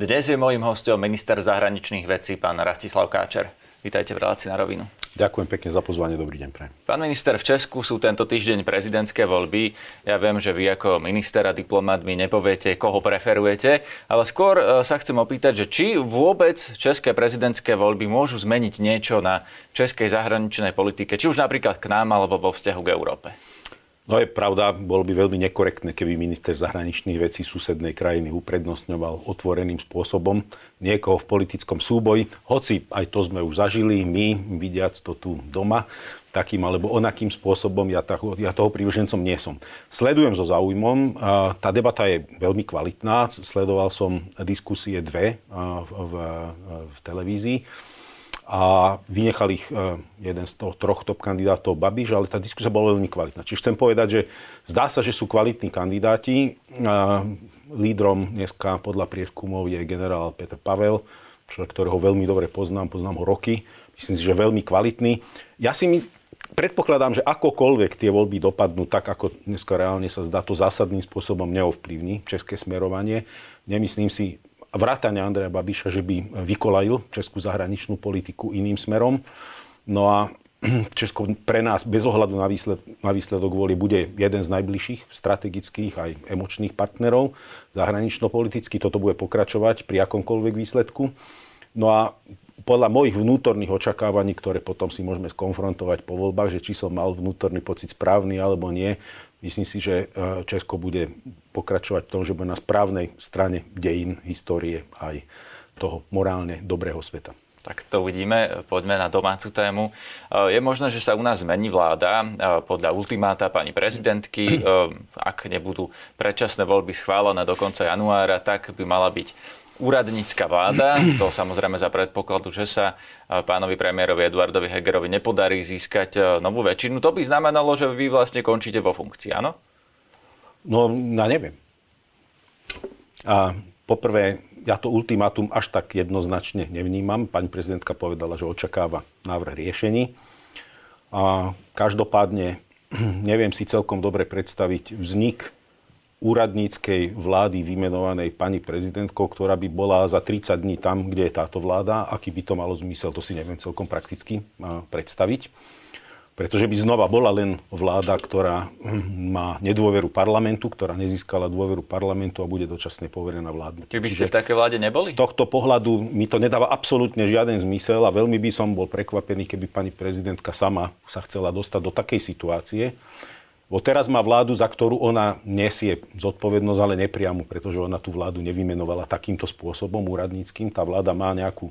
Dnes je môjim hostom minister zahraničných vecí, pán Rastislav Káčer. Vítajte v relácii na rovinu. Ďakujem pekne za pozvanie, dobrý deň pre. Pán minister, v Česku sú tento týždeň prezidentské voľby. Ja viem, že vy ako minister a diplomat mi nepoviete, koho preferujete, ale skôr e, sa chcem opýtať, že či vôbec české prezidentské voľby môžu zmeniť niečo na českej zahraničnej politike, či už napríklad k nám alebo vo vzťahu k Európe. No je pravda, bolo by veľmi nekorektné, keby minister zahraničných vecí susednej krajiny uprednostňoval otvoreným spôsobom niekoho v politickom súboji, hoci aj to sme už zažili, my, vidiac to tu doma, takým alebo onakým spôsobom, ja, toho, ja toho prívržencom nie som. Sledujem so záujmom, tá debata je veľmi kvalitná, sledoval som diskusie dve v, v, v televízii a vynechal ich e, jeden z toho troch top kandidátov Babiš, ale tá diskusia bola veľmi kvalitná. Čiže chcem povedať, že zdá sa, že sú kvalitní kandidáti. Lídrom dneska podľa prieskumov je generál Petr Pavel, človek, ktorého veľmi dobre poznám, poznám ho roky. Myslím si, že veľmi kvalitný. Ja si mi predpokladám, že akokoľvek tie voľby dopadnú tak, ako dneska reálne sa zdá, to zásadným spôsobom neovplyvní české smerovanie. Nemyslím si, vrátane Andreja Babiša, že by vykolajil českú zahraničnú politiku iným smerom. No a Česko pre nás bez ohľadu na, výsled, na výsledok vôli bude jeden z najbližších strategických aj emočných partnerov zahranično-politicky. Toto bude pokračovať pri akomkoľvek výsledku. No a podľa mojich vnútorných očakávaní, ktoré potom si môžeme skonfrontovať po voľbách, že či som mal vnútorný pocit správny alebo nie, myslím si, že e, Česko bude pokračovať v tom, že bude na správnej strane dejín, histórie aj toho morálne dobrého sveta. Tak to uvidíme. Poďme na domácu tému. Je možné, že sa u nás zmení vláda podľa ultimáta pani prezidentky. Ak nebudú predčasné voľby schválené do konca januára, tak by mala byť úradnícka vláda. To samozrejme za predpokladu, že sa pánovi premiérovi Eduardovi Hegerovi nepodarí získať novú väčšinu. To by znamenalo, že vy vlastne končíte vo funkcii, áno? No, ja neviem. A poprvé, ja to ultimátum až tak jednoznačne nevnímam. Pani prezidentka povedala, že očakáva návrh riešení. A každopádne neviem si celkom dobre predstaviť vznik úradníckej vlády vymenovanej pani prezidentkou, ktorá by bola za 30 dní tam, kde je táto vláda. Aký by to malo zmysel, to si neviem celkom prakticky predstaviť pretože by znova bola len vláda, ktorá má nedôveru parlamentu, ktorá nezískala dôveru parlamentu a bude dočasne poverená vládnuť. Keby ste v takej vláde neboli? Z tohto pohľadu mi to nedáva absolútne žiaden zmysel a veľmi by som bol prekvapený, keby pani prezidentka sama sa chcela dostať do takej situácie, Bo teraz má vládu, za ktorú ona nesie zodpovednosť, ale nepriamu, pretože ona tú vládu nevymenovala takýmto spôsobom úradníckým. Tá vláda má nejakú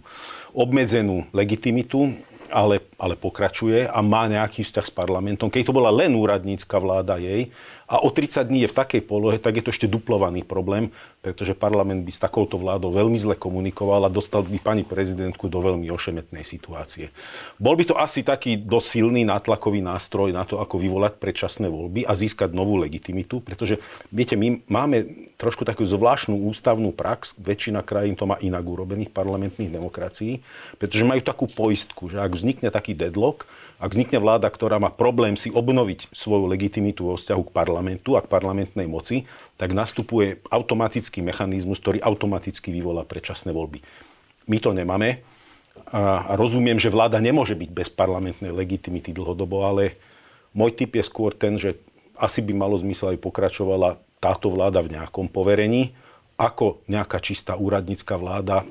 obmedzenú legitimitu ale, ale pokračuje a má nejaký vzťah s parlamentom. Keď to bola len úradnícka vláda jej a o 30 dní je v takej polohe, tak je to ešte duplovaný problém, pretože parlament by s takouto vládou veľmi zle komunikoval a dostal by pani prezidentku do veľmi ošemetnej situácie. Bol by to asi taký dosilný nátlakový nástroj na to, ako vyvolať predčasné voľby a získať novú legitimitu, pretože viete, my máme trošku takú zvláštnu ústavnú prax, väčšina krajín to má inak urobených parlamentných demokracií, pretože majú takú poistku, že ak vznikne taký deadlock, ak vznikne vláda, ktorá má problém si obnoviť svoju legitimitu vo vzťahu k parlamentu a k parlamentnej moci, tak nastupuje automatický mechanizmus, ktorý automaticky vyvolá predčasné voľby. My to nemáme a rozumiem, že vláda nemôže byť bez parlamentnej legitimity dlhodobo, ale môj typ je skôr ten, že asi by malo zmysel aj pokračovala táto vláda v nejakom poverení, ako nejaká čistá úradnícka vláda,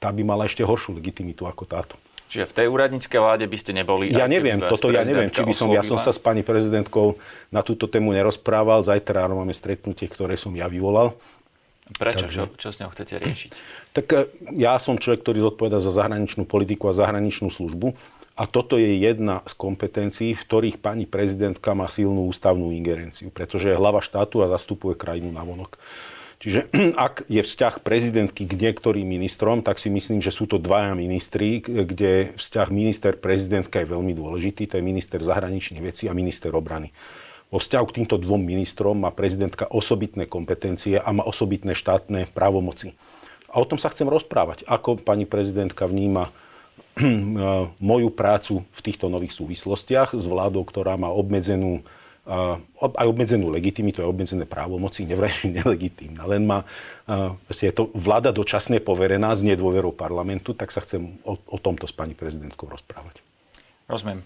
tá by mala ešte horšiu legitimitu ako táto. Čiže v tej úradníckej vláde by ste neboli... Ja neviem, toto ja neviem, či by som, ja som sa s pani prezidentkou na túto tému nerozprával. Zajtra ráno máme stretnutie, ktoré som ja vyvolal. Prečo? Takže, čo, čo s ňou chcete riešiť? Tak e, ja som človek, ktorý zodpoveda za zahraničnú politiku a zahraničnú službu. A toto je jedna z kompetencií, v ktorých pani prezidentka má silnú ústavnú ingerenciu, pretože je hlava štátu a zastupuje krajinu na vonok. Čiže ak je vzťah prezidentky k niektorým ministrom, tak si myslím, že sú to dvaja ministri, kde vzťah minister-prezidentka je veľmi dôležitý. To je minister zahraničných vecí a minister obrany. Vo vzťahu k týmto dvom ministrom má prezidentka osobitné kompetencie a má osobitné štátne právomoci. A o tom sa chcem rozprávať. Ako pani prezidentka vníma moju prácu v týchto nových súvislostiach s vládou, ktorá má obmedzenú aj obmedzenú legitimitu, aj obmedzené právomoci, nevrajím nelegitímna, len má, je to vláda dočasne poverená s nedôverou parlamentu, tak sa chcem o, o tomto s pani prezidentkou rozprávať. Rozumiem.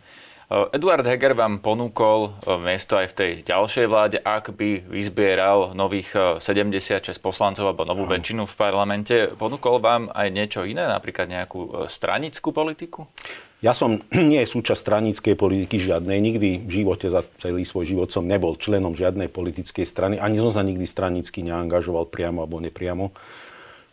Eduard Heger vám ponúkol miesto aj v tej ďalšej vláde, ak by vyzbieral nových 76 poslancov alebo novú väčšinu v parlamente. Ponúkol vám aj niečo iné, napríklad nejakú stranickú politiku? Ja som nie súčasť stranickej politiky žiadnej. Nikdy v živote za celý svoj život som nebol členom žiadnej politickej strany. Ani som sa nikdy stranicky neangažoval priamo alebo nepriamo.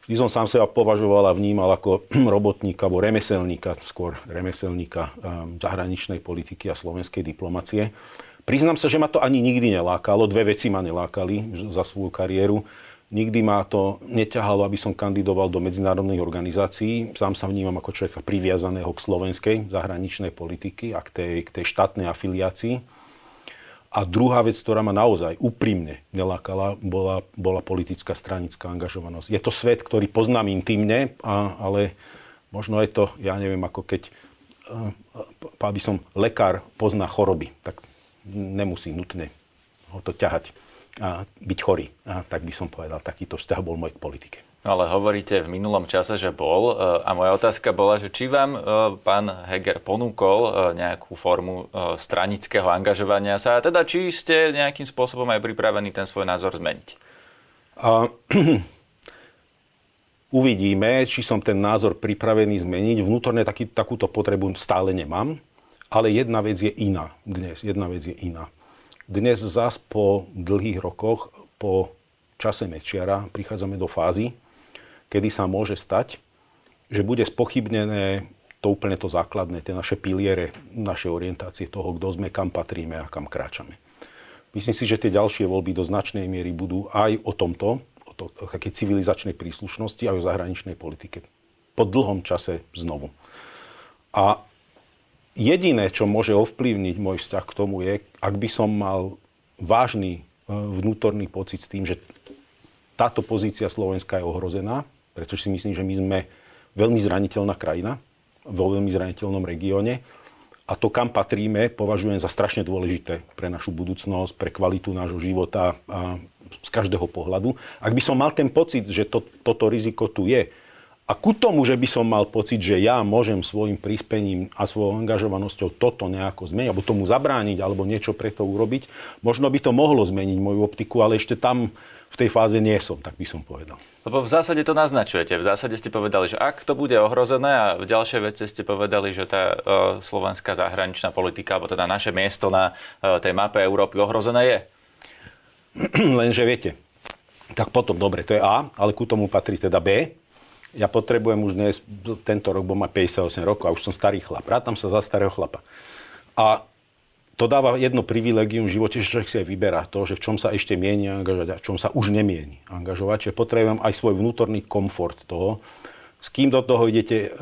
Vždy som sám seba považoval a vnímal ako robotníka alebo remeselníka, skôr remeselníka ehm, zahraničnej politiky a slovenskej diplomacie. Priznám sa, že ma to ani nikdy nelákalo. Dve veci ma nelákali za svoju kariéru. Nikdy ma to neťahalo, aby som kandidoval do medzinárodných organizácií. Sám sa vnímam ako človeka priviazaného k slovenskej zahraničnej politiky a k tej, k tej štátnej afiliácii. A druhá vec, ktorá ma naozaj úprimne nelákala, bola, bola politická stranická angažovanosť. Je to svet, ktorý poznám intimne, a, ale možno je to, ja neviem, ako keď eh, aby som lekár pozná choroby, tak nemusí nutne ho to ťahať a byť chorý. A tak by som povedal, takýto vzťah bol môj k politike. Ale hovoríte v minulom čase, že bol. E, a moja otázka bola, že či vám e, pán Heger ponúkol e, nejakú formu stranického angažovania sa, a teda či ste nejakým spôsobom aj pripravení ten svoj názor zmeniť? A, uvidíme, či som ten názor pripravený zmeniť. Vnútorne taký, takúto potrebu stále nemám. Ale jedna vec je iná dnes. Jedna vec je iná. Dnes zás po dlhých rokoch, po čase Mečiara, prichádzame do fázy, kedy sa môže stať, že bude spochybnené to úplne to základné, tie naše piliere, naše orientácie toho, kto sme, kam patríme a kam kráčame. Myslím si, že tie ďalšie voľby do značnej miery budú aj o tomto, o, to, o také civilizačnej príslušnosti, aj o zahraničnej politike. Po dlhom čase znovu. A jediné, čo môže ovplyvniť môj vzťah k tomu je, ak by som mal vážny e, vnútorný pocit s tým, že táto pozícia Slovenska je ohrozená, pretože si myslím, že my sme veľmi zraniteľná krajina, vo veľmi zraniteľnom regióne a to, kam patríme, považujem za strašne dôležité pre našu budúcnosť, pre kvalitu nášho života a z každého pohľadu. Ak by som mal ten pocit, že to, toto riziko tu je, a ku tomu, že by som mal pocit, že ja môžem svojim príspením a svojou angažovanosťou toto nejako zmeniť, alebo tomu zabrániť, alebo niečo pre to urobiť, možno by to mohlo zmeniť moju optiku, ale ešte tam v tej fáze nie som, tak by som povedal. Lebo v zásade to naznačujete. V zásade ste povedali, že ak to bude ohrozené a v ďalšej veci ste povedali, že tá uh, slovenská zahraničná politika, alebo teda naše miesto na uh, tej mape Európy ohrozené je. Lenže viete, tak potom dobre, to je A, ale ku tomu patrí teda B, ja potrebujem už dnes, tento rok, bo má 58 rokov a už som starý chlap. Rátam sa za starého chlapa. A to dáva jedno privilegium v živote, že človek si aj vyberá to, že v čom sa ešte mieni angažovať a v čom sa už nemieni angažovať. Čiže potrebujem aj svoj vnútorný komfort toho, s kým do toho idete,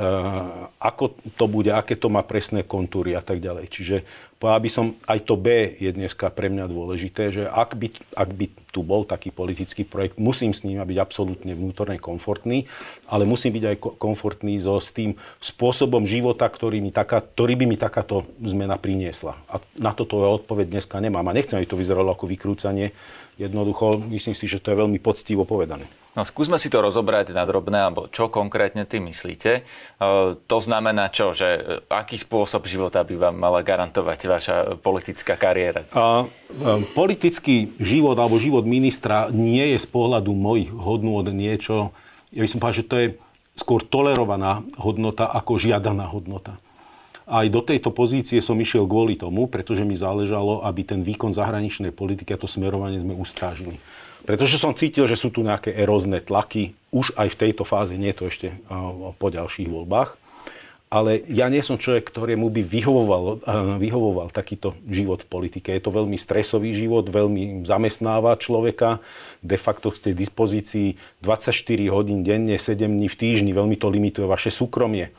ako to bude, aké to má presné kontúry a tak ďalej. Čiže povedal by som, aj to B je dneska pre mňa dôležité, že ak by, ak by tu bol taký politický projekt, musím s ním byť absolútne vnútorne komfortný, ale musím byť aj komfortný so, s tým spôsobom života, ktorý, mi taká, ktorý by mi takáto zmena priniesla. A na toto odpoveď dneska nemám. A nechcem, aby to vyzeralo ako vykrúcanie Jednoducho, myslím si, že to je veľmi poctivo povedané. No skúsme si to rozobrať na drobné, alebo čo konkrétne ty myslíte. E, to znamená čo? Že e, aký spôsob života by vám mala garantovať vaša politická kariéra? A, e, politický život alebo život ministra nie je z pohľadu mojich hodnôt niečo, ja by som povedal, že to je skôr tolerovaná hodnota ako žiadaná hodnota. Aj do tejto pozície som išiel kvôli tomu, pretože mi záležalo, aby ten výkon zahraničnej politiky a to smerovanie sme ustrážili. Pretože som cítil, že sú tu nejaké erózne tlaky, už aj v tejto fáze, nie to ešte po ďalších voľbách. Ale ja nie som človek, ktorému by vyhovoval, vyhovoval takýto život v politike. Je to veľmi stresový život, veľmi zamestnáva človeka. De facto z tej dispozícii 24 hodín denne, 7 dní v týždni, veľmi to limituje vaše súkromie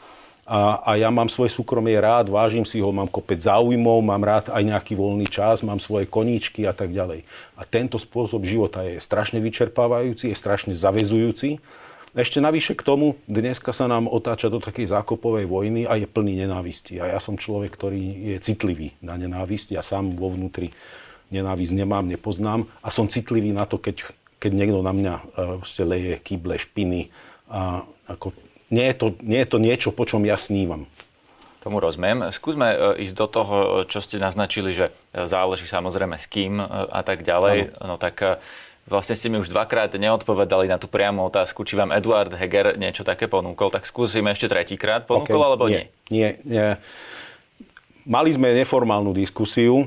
a, a ja mám svoje súkromie rád, vážim si ho, mám kopec záujmov, mám rád aj nejaký voľný čas, mám svoje koníčky a tak ďalej. A tento spôsob života je strašne vyčerpávajúci, je strašne zavezujúci. Ešte navyše k tomu, dneska sa nám otáča do takej zákopovej vojny a je plný nenávisti. A ja som človek, ktorý je citlivý na nenávisť. Ja sám vo vnútri nenávisť nemám, nepoznám a som citlivý na to, keď, keď niekto na mňa uh, leje kyble, špiny. A ako, nie, je to, nie je to niečo, po čom ja snívam. Tomu rozumiem. Skúsme e, ísť do toho, čo ste naznačili, že záleží samozrejme s kým a tak ďalej. Ano. No tak Vlastne ste mi už dvakrát neodpovedali na tú priamu otázku, či vám Eduard Heger niečo také ponúkol. Tak skúsime ešte tretíkrát. Ponúkol okay. alebo nie? Nie, nie. Mali sme neformálnu diskusiu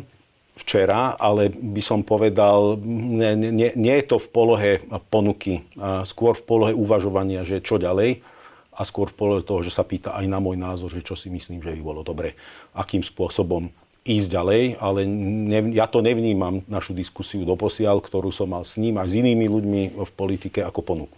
včera, ale by som povedal, nie, nie, nie je to v polohe ponuky, skôr v polohe uvažovania, že čo ďalej a skôr v polohe toho, že sa pýta aj na môj názor, že čo si myslím, že by bolo dobre, akým spôsobom ísť ďalej, ale ne, ja to nevnímam, našu diskusiu doposiaľ, ktorú som mal s ním a s inými ľuďmi v politike ako ponuku.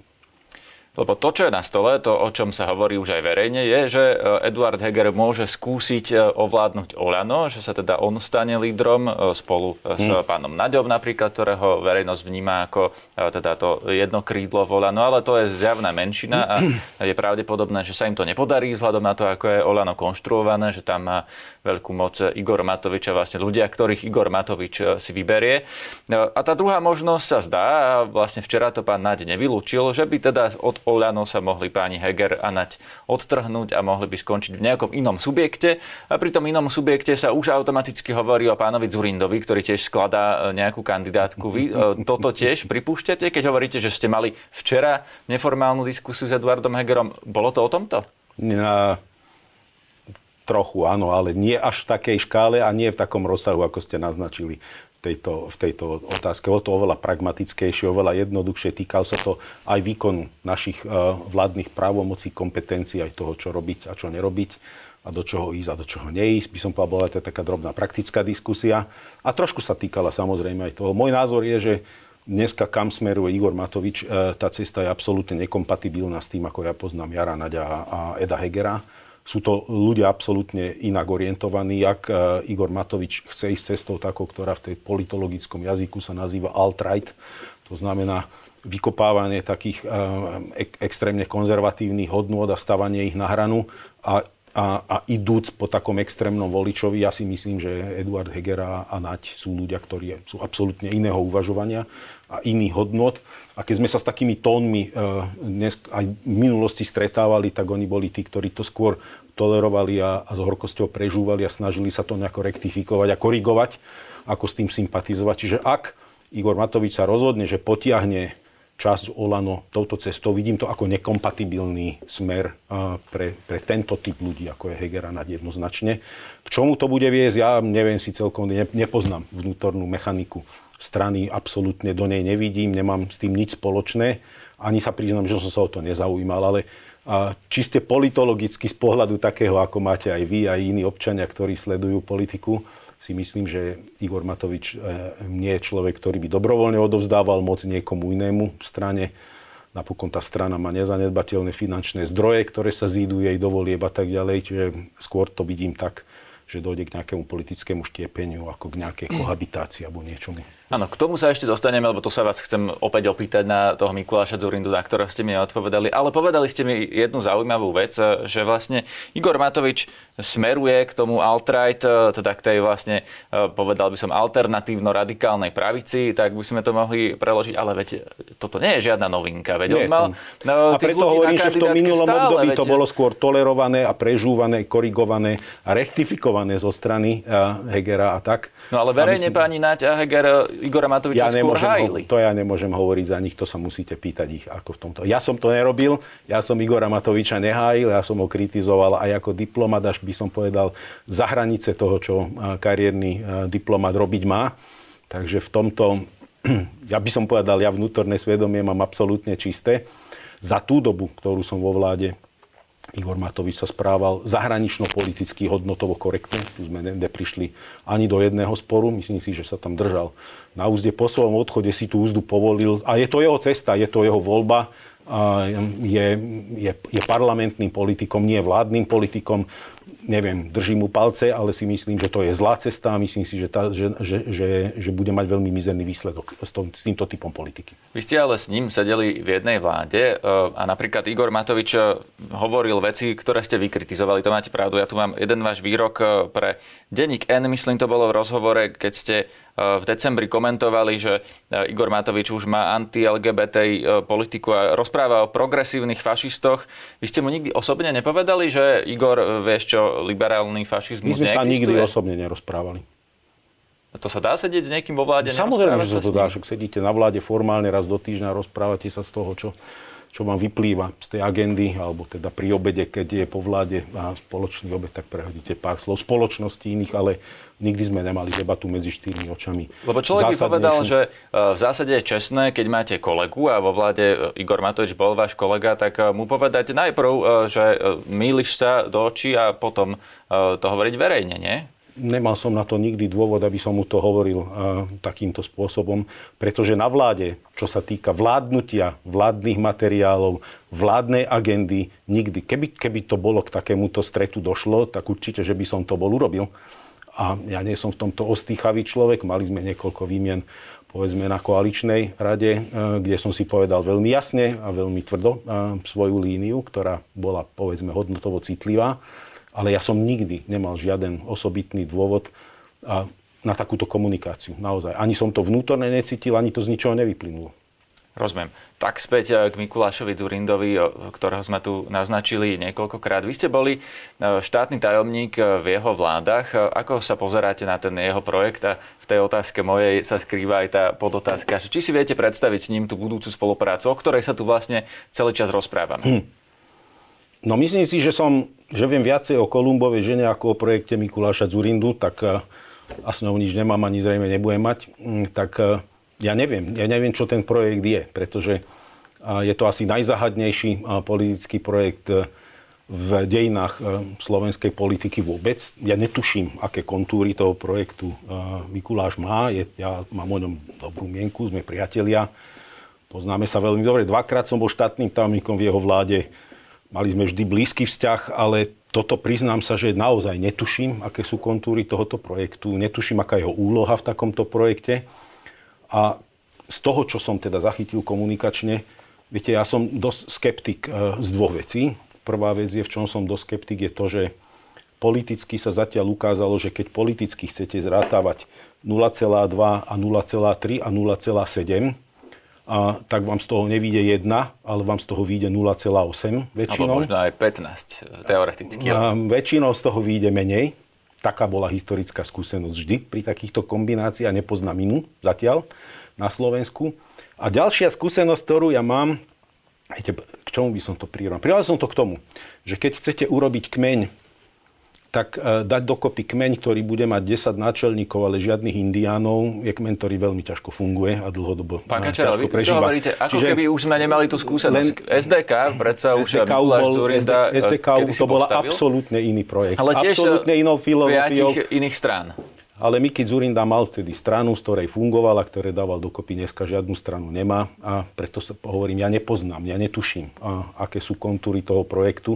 Lebo to, čo je na stole, to, o čom sa hovorí už aj verejne, je, že e, Eduard Heger môže skúsiť e, ovládnuť Olano, že sa teda on stane lídrom e, spolu s hmm. pánom Naďom napríklad, ktorého verejnosť vníma ako teda to jedno krídlo v Olano, ale to je zjavná menšina a je pravdepodobné, že sa im to nepodarí vzhľadom na to, ako je Olano konštruované, že tam veľkú moc Igor Matovič a vlastne ľudia, ktorých Igor Matovič si vyberie. A tá druhá možnosť sa zdá, a vlastne včera to pán Naď nevylúčil, že by teda od Oľano sa mohli páni Heger a Nať odtrhnúť a mohli by skončiť v nejakom inom subjekte. A pri tom inom subjekte sa už automaticky hovorí o pánovi Zurindovi, ktorý tiež skladá e, nejakú kandidátku. Vy e, toto tiež pripúšťate, keď hovoríte, že ste mali včera neformálnu diskusiu s Eduardom Hegerom. Bolo to o tomto? Ja, trochu áno, ale nie až v takej škále a nie v takom rozsahu, ako ste naznačili tejto, v tejto otázke. Bolo to oveľa pragmatickejšie, oveľa jednoduchšie. Týkal sa to aj výkonu našich uh, vládnych právomocí, kompetencií, aj toho, čo robiť a čo nerobiť a do čoho ísť a do čoho neísť. By som povedal, bola to taká drobná praktická diskusia. A trošku sa týkala samozrejme aj toho. Môj názor je, že dneska kam smeruje Igor Matovič, e, tá cesta je absolútne nekompatibilná s tým, ako ja poznám Jara Naďa a Eda Hegera sú to ľudia absolútne inak orientovaní, jak e, Igor Matovič chce ísť cestou takou, ktorá v tej politologickom jazyku sa nazýva alt-right. To znamená vykopávanie takých e, ek- extrémne konzervatívnych hodnôt a stavanie ich na hranu a a, a idúc po takom extrémnom voličovi, ja si myslím, že Eduard Heger a, Nať sú ľudia, ktorí sú absolútne iného uvažovania a iných hodnot. A keď sme sa s takými tónmi uh, dnes aj v minulosti stretávali, tak oni boli tí, ktorí to skôr tolerovali a, a s horkosťou prežúvali a snažili sa to nejako rektifikovať a korigovať, ako s tým sympatizovať. Čiže ak Igor Matovič sa rozhodne, že potiahne časť Olano touto cestou. Vidím to ako nekompatibilný smer pre, pre tento typ ľudí, ako je Hegera nad jednoznačne. K čomu to bude viesť, ja neviem si celkom, ne, nepoznám vnútornú mechaniku strany, absolútne do nej nevidím, nemám s tým nič spoločné. Ani sa priznám, že som sa o to nezaujímal, ale čiste politologicky z pohľadu takého, ako máte aj vy, aj iní občania, ktorí sledujú politiku, si myslím, že Igor Matovič e, nie je človek, ktorý by dobrovoľne odovzdával moc niekomu inému strane. Napokon tá strana má nezanedbateľné finančné zdroje, ktoré sa zídu jej do volieb a tak ďalej. Čiže skôr to vidím tak, že dojde k nejakému politickému štiepeniu ako k nejakej kohabitácii alebo niečomu. Áno, k tomu sa ešte dostaneme, lebo to sa vás chcem opäť opýtať na toho Mikuláša Zurindu, na ktorého ste mi odpovedali. Ale povedali ste mi jednu zaujímavú vec, že vlastne Igor Matovič smeruje k tomu alt-right, teda k tej vlastne, povedal by som, alternatívno-radikálnej pravici, tak by sme to mohli preložiť, ale veď toto nie je žiadna novinka. Veď nie, on mal no, a preto hovorím, že v tom minulom stále, období veď... to bolo skôr tolerované a prežúvané, korigované a rektifikované zo strany Hegera a tak. No ale verejne myslím... pani Naď a Heger Igora Matoviča ja skôr hájili. Ho, to ja nemôžem hovoriť za nich, to sa musíte pýtať ich ako v tomto. Ja som to nerobil, ja som Igora Matoviča nehájil, ja som ho kritizoval aj ako diplomat, až by som povedal za hranice toho, čo kariérny diplomat robiť má. Takže v tomto, ja by som povedal, ja vnútorné svedomie mám absolútne čisté. Za tú dobu, ktorú som vo vláde, Igor Matovič sa správal zahranično-politicky hodnotovo korektne. Tu sme neprišli ani do jedného sporu. Myslím si, že sa tam držal na úzde. Po svojom odchode si tú úzdu povolil. A je to jeho cesta, je to jeho voľba. Je, je, je parlamentným politikom, nie vládnym politikom. Neviem, držím mu palce, ale si myslím, že to je zlá cesta a myslím si, že, tá, že, že, že, že bude mať veľmi mizerný výsledok s, tom, s týmto typom politiky. Vy ste ale s ním sedeli v jednej vláde e, a napríklad Igor Matovič e, hovoril veci, ktoré ste vykritizovali. To máte pravdu. Ja tu mám jeden váš výrok e, pre denník N, myslím to bolo v rozhovore, keď ste v decembri komentovali, že Igor Matovič už má anti-LGBT politiku a rozpráva o progresívnych fašistoch. Vy ste mu nikdy osobne nepovedali, že Igor, vieš čo, liberálny fašizmus My sme neexistuje? sa nikdy osobne nerozprávali. A to sa dá sedieť s niekým vo vláde? No, samozrejme, že sa to dá. Však sedíte na vláde formálne raz do týždňa, rozprávate sa z toho, čo, čo vám vyplýva z tej agendy, alebo teda pri obede, keď je po vláde a spoločný obed, tak prehodíte pár slov spoločnosti iných, ale nikdy sme nemali debatu medzi štyrmi očami. Lebo človek by povedal, že e, v zásade je čestné, keď máte kolegu a vo vláde e, Igor Matovič bol váš kolega, tak e, mu povedať najprv, že mýliš sa do očí a potom to hovoriť verejne, nie? Nemal som na to nikdy dôvod, aby som mu to hovoril uh, takýmto spôsobom, pretože na vláde, čo sa týka vládnutia, vládnych materiálov, vládnej agendy, nikdy. Keby, keby to bolo k takémuto stretu došlo, tak určite, že by som to bol urobil. A ja nie som v tomto ostýchavý človek. Mali sme niekoľko výmien povedzme na koaličnej rade, kde som si povedal veľmi jasne a veľmi tvrdo svoju líniu, ktorá bola povedzme hodnotovo citlivá ale ja som nikdy nemal žiaden osobitný dôvod a, na takúto komunikáciu. Naozaj. Ani som to vnútorne necítil, ani to z ničoho nevyplynulo. Rozumiem. Tak späť eh, k Mikulášovi Zurindovi, ktorého sme tu naznačili niekoľkokrát. Vy ste boli eh, štátny tajomník eh, v jeho vládach. Ako sa pozeráte na ten jeho projekt? A v tej otázke mojej sa skrýva aj tá podotázka, či si viete predstaviť s ním tú budúcu spoluprácu, o ktorej sa tu vlastne celý čas rozprávame. Hm. No myslím si, že som, že viem viacej o Kolumbovej žene ako o projekte Mikuláša Zurindu, tak a s ňou nič nemám ani zrejme nebudem mať, um, tak uh, ja neviem, ja neviem, čo ten projekt je, pretože uh, je to asi najzahadnejší uh, politický projekt v dejinách slovenskej politiky vôbec. Ja netuším, aké kontúry toho projektu Mikuláš má. Ja mám o ňom dobrú mienku, sme priatelia, poznáme sa veľmi dobre. Dvakrát som bol štátnym tajomníkom v jeho vláde Mali sme vždy blízky vzťah, ale toto priznám sa, že naozaj netuším, aké sú kontúry tohoto projektu, netuším, aká je jeho úloha v takomto projekte. A z toho, čo som teda zachytil komunikačne, viete, ja som dosť skeptik e, z dvoch vecí. Prvá vec je, v čom som dosť skeptik, je to, že politicky sa zatiaľ ukázalo, že keď politicky chcete zrátavať 0,2 a 0,3 a 0,7, a tak vám z toho nevíde 1, ale vám z toho vyjde 0,8 väčšinou. Alebo možno aj 15 teoreticky. A väčšinou z toho vyjde menej. Taká bola historická skúsenosť vždy pri takýchto kombináciách. Nepoznám inú zatiaľ na Slovensku. A ďalšia skúsenosť, ktorú ja mám, k čomu by som to prirovnal? Prirovnal som to k tomu, že keď chcete urobiť kmeň tak e, dať dokopy kmeň, ktorý bude mať 10 náčelníkov, ale žiadnych indiánov, je kmeň, ktorý veľmi ťažko funguje a dlhodobo Pán e, Kačera, vy to hovoríte, ako Čiže keby už sme nemali tú skúsenosť. Len, SDK, predsa už SDK bol, Zurinda, SDK to bola absolútne iný projekt. Ale tiež absolútne inou filozofiou. iných strán. Ale Miki Zurinda mal vtedy stranu, z ktorej fungoval a ktoré dával dokopy. Dneska žiadnu stranu nemá a preto sa hovorím, ja nepoznám, ja netuším, a, aké sú kontúry toho projektu.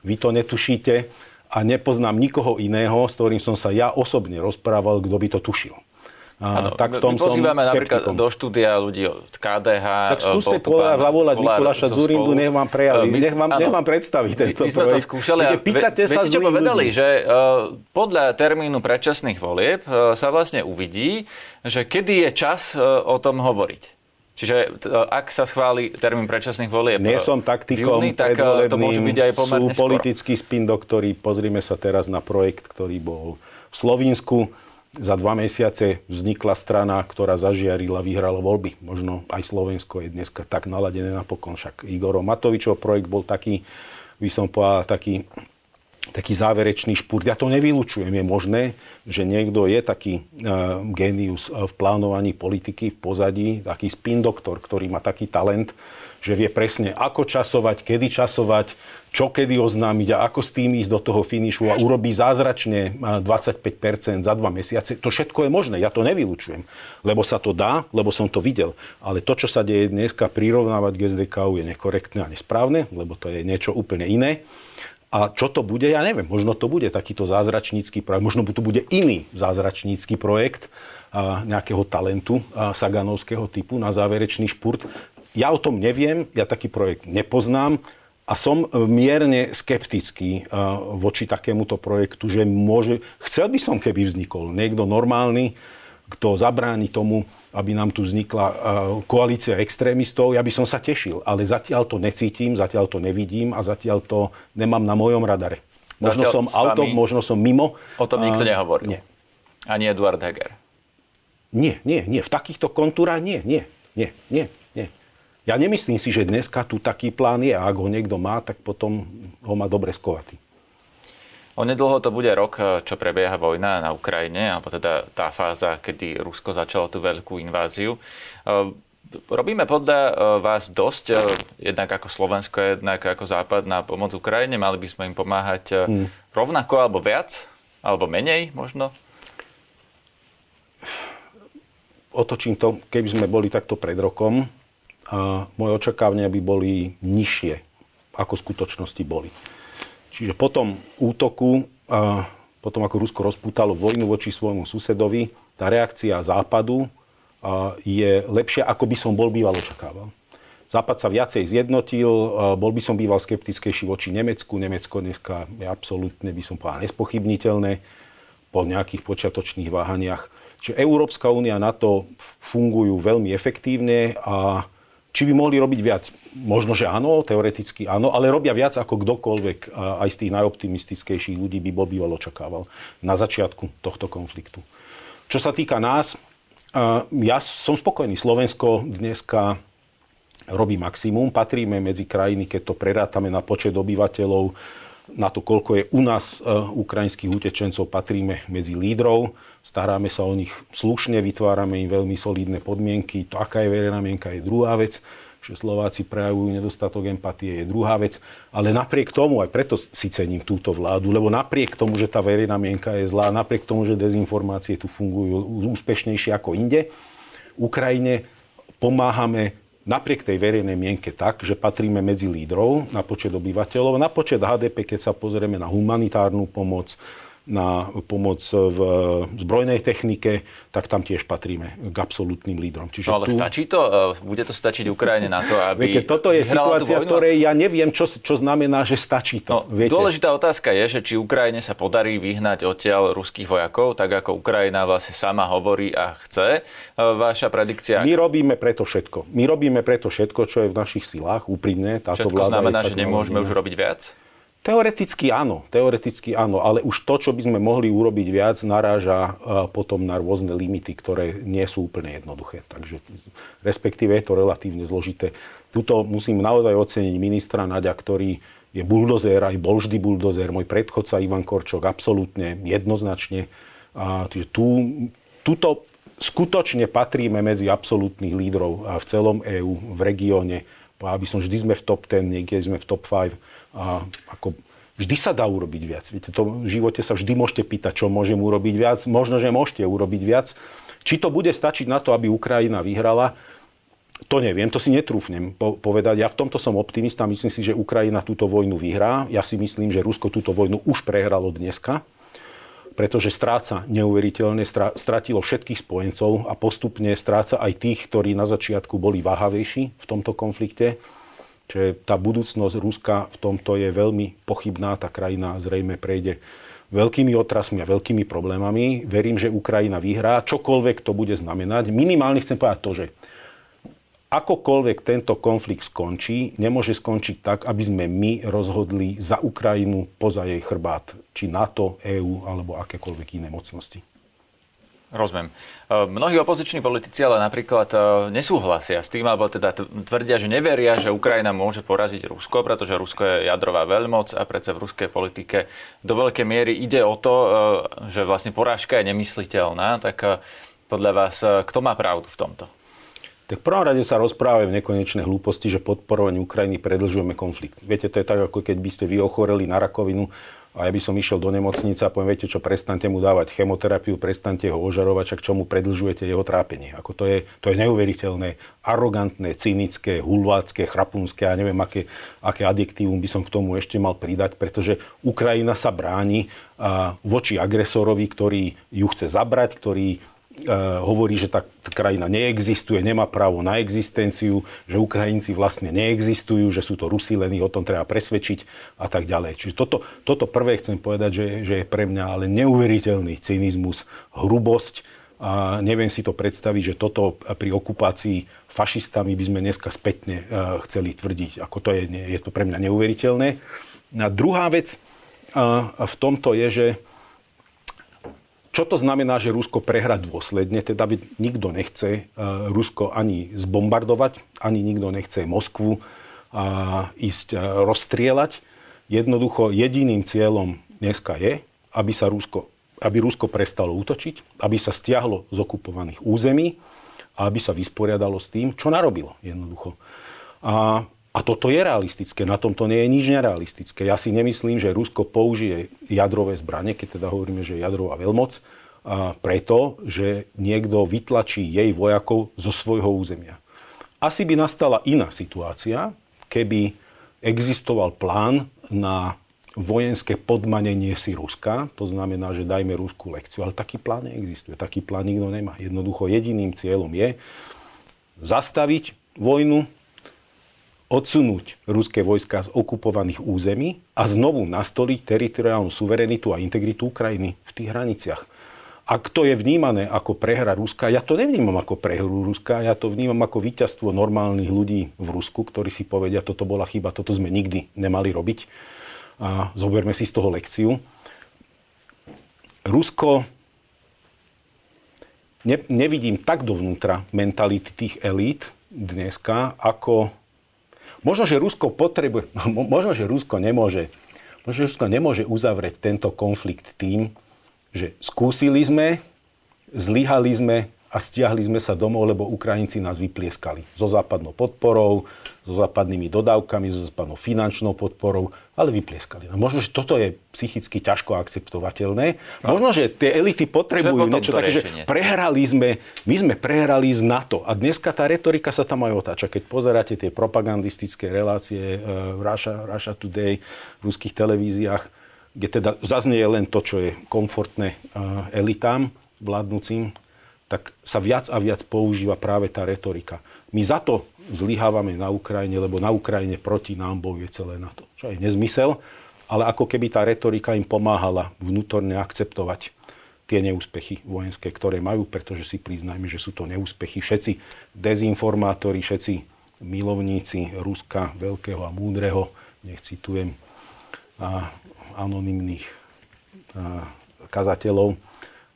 Vy to netušíte a nepoznám nikoho iného, s ktorým som sa ja osobne rozprával, kto by to tušil. Ano, tak v tom my pozývame som napríklad do štúdia ľudí od KDH. Tak skúste zavolať Mikuláša Zurindu, nech vám prejaví, my, nech, vám, nech vám predstaví tento my, my sme projekt. to skúšali a pýtate sa viete, čo povedali, ľudí. že uh, podľa termínu predčasných volieb uh, sa vlastne uvidí, že kedy je čas uh, o tom hovoriť. Čiže ak sa schváli termín predčasných volieb Nie som taktikom júni, tak e, to môže byť aj pomerne Sú politický spin doktory. Pozrime sa teraz na projekt, ktorý bol v Slovínsku. Za dva mesiace vznikla strana, ktorá zažiarila, vyhrala voľby. Možno aj Slovensko je dneska tak naladené napokon. Však Igor Matovičov projekt bol taký, by som povedal, taký taký záverečný špurt. Ja to nevylučujem. Je možné, že niekto je taký uh, genius v plánovaní politiky v pozadí, taký spin doktor, ktorý má taký talent, že vie presne, ako časovať, kedy časovať, čo kedy oznámiť a ako s tým ísť do toho finišu a urobí zázračne 25% za dva mesiace. To všetko je možné, ja to nevylučujem, lebo sa to dá, lebo som to videl. Ale to, čo sa deje dneska, prirovnávať k SDK je nekorektné a nesprávne, lebo to je niečo úplne iné. A čo to bude, ja neviem. Možno to bude takýto zázračnícky projekt, možno to bude iný zázračnícky projekt a, nejakého talentu a, saganovského typu na záverečný špurt. Ja o tom neviem, ja taký projekt nepoznám a som mierne skeptický a, voči takémuto projektu, že môže... Chcel by som, keby vznikol niekto normálny, kto zabráni tomu, aby nám tu vznikla koalícia extrémistov, ja by som sa tešil, ale zatiaľ to necítim, zatiaľ to nevidím a zatiaľ to nemám na mojom radare. Možno zatiaľ som auto, možno som mimo. O tom nikto nehovoril. Nie. Ani Eduard Heger. Nie, nie, nie. V takýchto kontúrach nie, nie, nie, nie, nie. Ja nemyslím si, že dneska tu taký plán je a ak ho niekto má, tak potom ho má dobre skovatý. Onedlho to bude rok, eh, čo prebieha vojna na Ukrajine, alebo teda tá fáza, kedy Rusko začalo tú veľkú inváziu. Eh, robíme podľa eh, vás dosť, jednak ako Slovensko, jednak ako Západ na pomoc Ukrajine? Mali by sme im pomáhať hmm. rovnako alebo viac? Alebo menej možno? Otočím to, keby sme boli takto pred rokom, a moje očakávania by boli nižšie, ako v skutočnosti boli. Čiže po tom útoku, potom ako Rusko rozputalo vojnu voči svojmu susedovi, tá reakcia Západu je lepšia, ako by som bol býval očakával. Západ sa viacej zjednotil, bol by som býval skeptickejší voči Nemecku. Nemecko dneska je absolútne, by som povedal, nespochybniteľné po nejakých počiatočných váhaniach. Čiže Európska únia na to fungujú veľmi efektívne a či by mohli robiť viac? Možno, že áno, teoreticky áno, ale robia viac ako kdokoľvek aj z tých najoptimistickejších ľudí by bol býval očakával na začiatku tohto konfliktu. Čo sa týka nás, ja som spokojný. Slovensko dneska robí maximum. Patríme medzi krajiny, keď to prerátame na počet obyvateľov, na to, koľko je u nás ukrajinských utečencov, patríme medzi lídrov staráme sa o nich slušne, vytvárame im veľmi solidné podmienky. To, aká je verejná mienka, je druhá vec že Slováci prejavujú nedostatok empatie, je druhá vec. Ale napriek tomu, aj preto si cením túto vládu, lebo napriek tomu, že tá verejná mienka je zlá, napriek tomu, že dezinformácie tu fungujú úspešnejšie ako inde, Ukrajine pomáhame napriek tej verejnej mienke tak, že patríme medzi lídrov na počet obyvateľov, na počet HDP, keď sa pozrieme na humanitárnu pomoc, na pomoc v zbrojnej technike, tak tam tiež patríme k absolútnym lídrom. Čiže no ale tu... stačí to? E, bude to stačiť Ukrajine na to, aby Viete, toto je situácia, ktorej ja neviem, čo, čo znamená, že stačí to. No, Viete? Dôležitá otázka je, že či Ukrajine sa podarí vyhnať odtiaľ ruských vojakov, tak ako Ukrajina vlastne sama hovorí a chce. E, vaša predikcia... My robíme preto všetko. My robíme preto všetko, čo je v našich silách, úprimne. Táto všetko vláda znamená, že nemôžeme už robiť viac? Teoreticky áno, teoreticky áno, ale už to, čo by sme mohli urobiť viac, naráža e, potom na rôzne limity, ktoré nie sú úplne jednoduché. Takže respektíve je to relatívne zložité. Tuto musím naozaj oceniť ministra Naďa, ktorý je buldozer, aj bol vždy buldozer. Môj predchodca Ivan Korčok absolútne jednoznačne. A, čiže tu, tuto skutočne patríme medzi absolútnych lídrov v celom EÚ, v regióne. Aby som vždy sme v top 10, niekde sme v top 5 a ako vždy sa dá urobiť viac. Viete, to v živote sa vždy môžete pýtať, čo môžem urobiť viac. Možno, že môžete urobiť viac. Či to bude stačiť na to, aby Ukrajina vyhrala, to neviem, to si netrúfnem povedať. Ja v tomto som optimista, myslím si, že Ukrajina túto vojnu vyhrá. Ja si myslím, že Rusko túto vojnu už prehralo dneska, pretože stráca neuveriteľne, stratilo všetkých spojencov a postupne stráca aj tých, ktorí na začiatku boli váhavejší v tomto konflikte. Čiže tá budúcnosť Ruska v tomto je veľmi pochybná. Tá krajina zrejme prejde veľkými otrasmi a veľkými problémami. Verím, že Ukrajina vyhrá. Čokoľvek to bude znamenať. Minimálne chcem povedať to, že akokoľvek tento konflikt skončí, nemôže skončiť tak, aby sme my rozhodli za Ukrajinu poza jej chrbát. Či NATO, EÚ alebo akékoľvek iné mocnosti. Rozumiem. E, mnohí opoziční politici ale napríklad e, nesúhlasia s tým, alebo teda tvrdia, že neveria, že Ukrajina môže poraziť Rusko, pretože Rusko je jadrová veľmoc a predsa v ruskej politike do veľkej miery ide o to, e, že vlastne porážka je nemysliteľná. Tak podľa vás, kto má pravdu v tomto? Tak v prvom rade sa rozprávajú v nekonečné hlúposti, že podporovanie Ukrajiny predlžujeme konflikt. Viete, to je tak, ako keď by ste vy ochoreli na rakovinu a ja by som išiel do nemocnice a poviem, viete čo, prestante mu dávať chemoterapiu, prestante ho ožarovať, čak čomu predlžujete jeho trápenie. Ako to je, to je neuveriteľné, arogantné, cynické, hulvácké, chrapunské a neviem, aké, aké adjektívum by som k tomu ešte mal pridať, pretože Ukrajina sa bráni voči agresorovi, ktorý ju chce zabrať, ktorý hovorí, že tá krajina neexistuje, nemá právo na existenciu, že Ukrajinci vlastne neexistujú, že sú to Rusi, len ich o tom treba presvedčiť a tak ďalej. Čiže toto, toto prvé chcem povedať, že, že je pre mňa ale neuveriteľný cynizmus, hrubosť. A neviem si to predstaviť, že toto pri okupácii fašistami by sme dneska spätne uh, chceli tvrdiť. Ako to je, je to pre mňa neuveriteľné. A druhá vec uh, v tomto je, že čo to znamená, že Rusko prehra dôsledne? Teda nikto nechce uh, Rusko ani zbombardovať, ani nikto nechce Moskvu uh, ísť uh, rozstrieľať. Jednoducho jediným cieľom dneska je, aby sa Rusko, aby Rusko prestalo útočiť, aby sa stiahlo z okupovaných území a aby sa vysporiadalo s tým, čo narobilo jednoducho. A a toto je realistické, na tomto nie je nič nerealistické. Ja si nemyslím, že Rusko použije jadrové zbranie, keď teda hovoríme, že jadrová veľmoc, a preto, že niekto vytlačí jej vojakov zo svojho územia. Asi by nastala iná situácia, keby existoval plán na vojenské podmanenie si Ruska, to znamená, že dajme Rusku lekciu, ale taký plán neexistuje, taký plán nikto nemá. Jednoducho jediným cieľom je zastaviť vojnu, odsunúť ruské vojska z okupovaných území a znovu nastoliť teritoriálnu suverenitu a integritu Ukrajiny v tých hraniciach. Ak to je vnímané ako prehra Ruska, ja to nevnímam ako prehru Ruska, ja to vnímam ako víťazstvo normálnych ľudí v Rusku, ktorí si povedia, toto bola chyba, toto sme nikdy nemali robiť. A zoberme si z toho lekciu. Rusko ne, nevidím tak dovnútra mentality tých elít dneska, ako Možno, že Rusko potrebuje, možno, že Rusko nemôže, možno, že Rusko nemôže uzavrieť tento konflikt tým, že skúsili sme, zlyhali sme a stiahli sme sa domov, lebo Ukrajinci nás vyplieskali. So západnou podporou, so západnými dodávkami, so západnou finančnou podporou, ale vyplieskali. No možno, že toto je psychicky ťažko akceptovateľné. No. Možno, že tie elity potrebujú niečo také, že prehrali sme, my sme prehrali z NATO. A dneska tá retorika sa tam aj otáča. Keď pozeráte tie propagandistické relácie uh, Russia, Russia Today v ruských televíziách, kde teda zaznie len to, čo je komfortné uh, elitám vládnúcim, tak sa viac a viac používa práve tá retorika. My za to zlyhávame na Ukrajine, lebo na Ukrajine proti nám bojuje celé NATO. Čo je nezmysel, ale ako keby tá retorika im pomáhala vnútorne akceptovať tie neúspechy vojenské, ktoré majú, pretože si priznajme, že sú to neúspechy. Všetci dezinformátori, všetci milovníci Ruska veľkého a múdreho, nech citujem a anonimných a, kazateľov,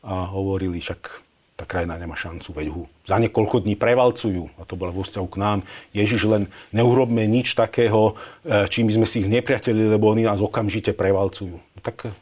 a hovorili však tá krajina nemá šancu, veď ho za niekoľko dní prevalcujú. A to bolo vo vzťahu k nám. Ježiš, len neurobme nič takého, e, čím by sme si ich nepriateli, lebo oni nás okamžite prevalcujú. Tak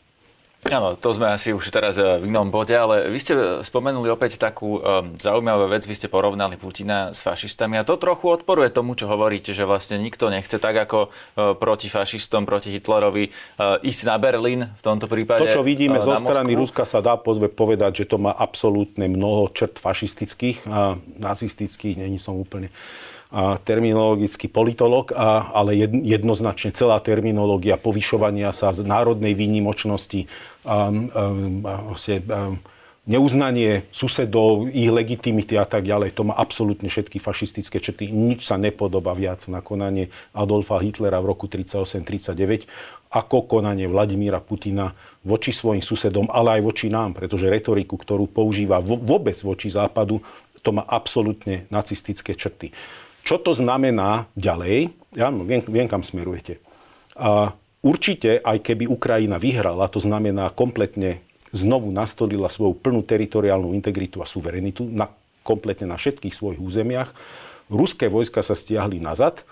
Áno, to sme asi už teraz eh, v inom bode, ale vy ste spomenuli opäť takú um, zaujímavú vec, vy ste porovnali Putina s fašistami a to trochu odporuje tomu, čo hovoríte, že vlastne nikto nechce tak ako uh, proti fašistom, proti Hitlerovi uh, ísť na Berlín v tomto prípade. To, čo vidíme uh, zo strany Ruska, sa dá pozve povedať, že to má absolútne mnoho črt fašistických a nacistických, není som úplne a terminologický politolog, a, ale jednoznačne celá terminológia povyšovania sa z národnej výnimočnosti, a, a, a, neuznanie susedov, ich legitimity a tak ďalej. To má absolútne všetky fašistické črty. Nič sa nepodobá viac na konanie Adolfa Hitlera v roku 1938-1939 ako konanie Vladimíra Putina voči svojim susedom, ale aj voči nám, pretože retoriku, ktorú používa vôbec voči západu, to má absolútne nacistické črty. Čo to znamená ďalej? Ja viem, viem kam smerujete. A určite, aj keby Ukrajina vyhrala, to znamená kompletne znovu nastolila svoju plnú teritoriálnu integritu a suverenitu na, kompletne na všetkých svojich územiach, ruské vojska sa stiahli nazad.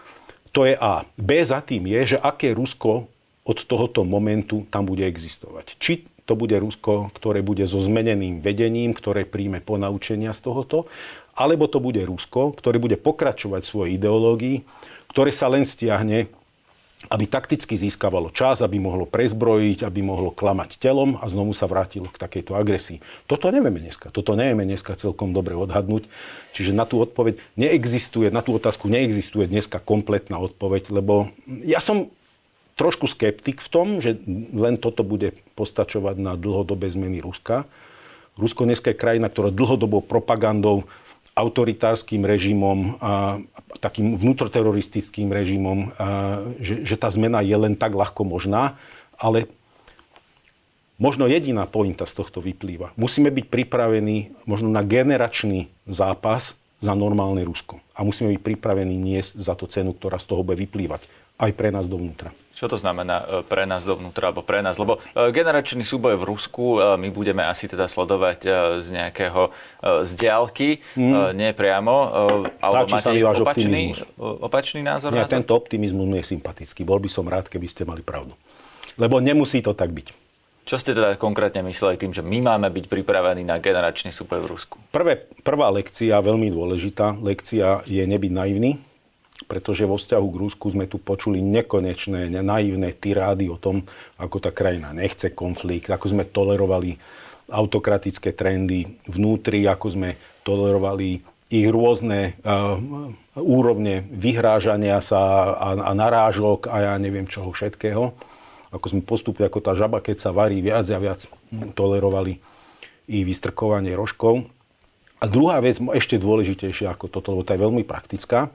To je A. B za tým je, že aké Rusko od tohoto momentu tam bude existovať. Či to bude Rusko, ktoré bude so zmeneným vedením, ktoré príjme ponaučenia z tohoto, alebo to bude Rusko, ktoré bude pokračovať svojej ideológii, ktoré sa len stiahne aby takticky získavalo čas, aby mohlo prezbrojiť, aby mohlo klamať telom a znovu sa vrátilo k takejto agresii. Toto nevieme dneska. Toto nevieme dneska celkom dobre odhadnúť. Čiže na tú odpoveď neexistuje, na tú otázku neexistuje dneska kompletná odpoveď, lebo ja som trošku skeptik v tom, že len toto bude postačovať na dlhodobé zmeny Ruska. Rusko dneska je krajina, ktorá dlhodobou propagandou autoritárskym režimom takým vnútroteroristickým režimom, že, že tá zmena je len tak ľahko možná, ale možno jediná pointa z tohto vyplýva. Musíme byť pripravení možno na generačný zápas za normálne Rusko. A musíme byť pripravení niesť za to cenu, ktorá z toho bude vyplývať aj pre nás dovnútra. Čo to znamená e, pre nás dovnútra, alebo pre nás? Lebo e, generačný súboj v Rusku e, my budeme asi teda sledovať z nejakého z diálky, mm. nie priamo. Alebo Táči máte opačný, opačný názor Nie, na to? tento optimizmus mi je sympatický. Bol by som rád, keby ste mali pravdu. Lebo nemusí to tak byť. Čo ste teda konkrétne mysleli tým, že my máme byť pripravení na generačný súboj v Rusku? Prvé, prvá lekcia, veľmi dôležitá lekcia, je nebyť naivný pretože vo vzťahu k Rusku sme tu počuli nekonečné, naivné tirády o tom, ako tá krajina nechce konflikt, ako sme tolerovali autokratické trendy vnútri, ako sme tolerovali ich rôzne uh, úrovne vyhrážania sa a, a narážok a ja neviem čoho všetkého. Ako sme postupne, ako tá žaba, keď sa varí, viac a viac tolerovali i vystrkovanie rožkov. A druhá vec, ešte dôležitejšia ako toto, lebo tá je veľmi praktická,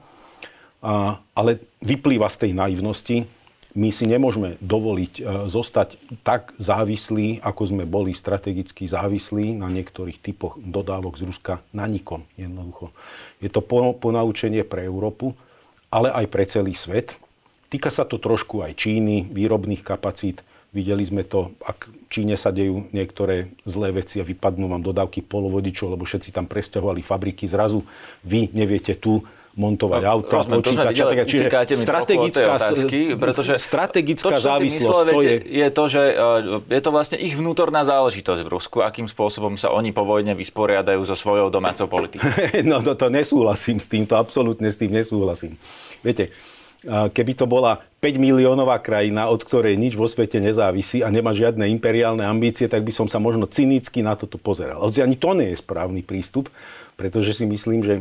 a, ale vyplýva z tej naivnosti. My si nemôžeme dovoliť e, zostať tak závislí, ako sme boli strategicky závislí na niektorých typoch dodávok z Ruska na nikom jednoducho. Je to ponaučenie pre Európu, ale aj pre celý svet. Týka sa to trošku aj Číny, výrobných kapacít. Videli sme to, ak Číne sa dejú niektoré zlé veci a vypadnú vám dodávky polovodičov, lebo všetci tam presťahovali fabriky. Zrazu vy neviete tu montovať no, auta, rozumiem, počítače. Tak, čiže strategická, otázky, pretože strategická to, závislosť to je... je to, že e, je to vlastne ich vnútorná záležitosť v Rusku, akým spôsobom sa oni po vojne vysporiadajú so svojou domácou politikou. no to, to nesúhlasím s tým, to absolútne s tým nesúhlasím. Viete, keby to bola 5 miliónová krajina, od ktorej nič vo svete nezávisí a nemá žiadne imperiálne ambície, tak by som sa možno cynicky na toto pozeral. Hoci ani to nie je správny prístup, pretože si myslím, že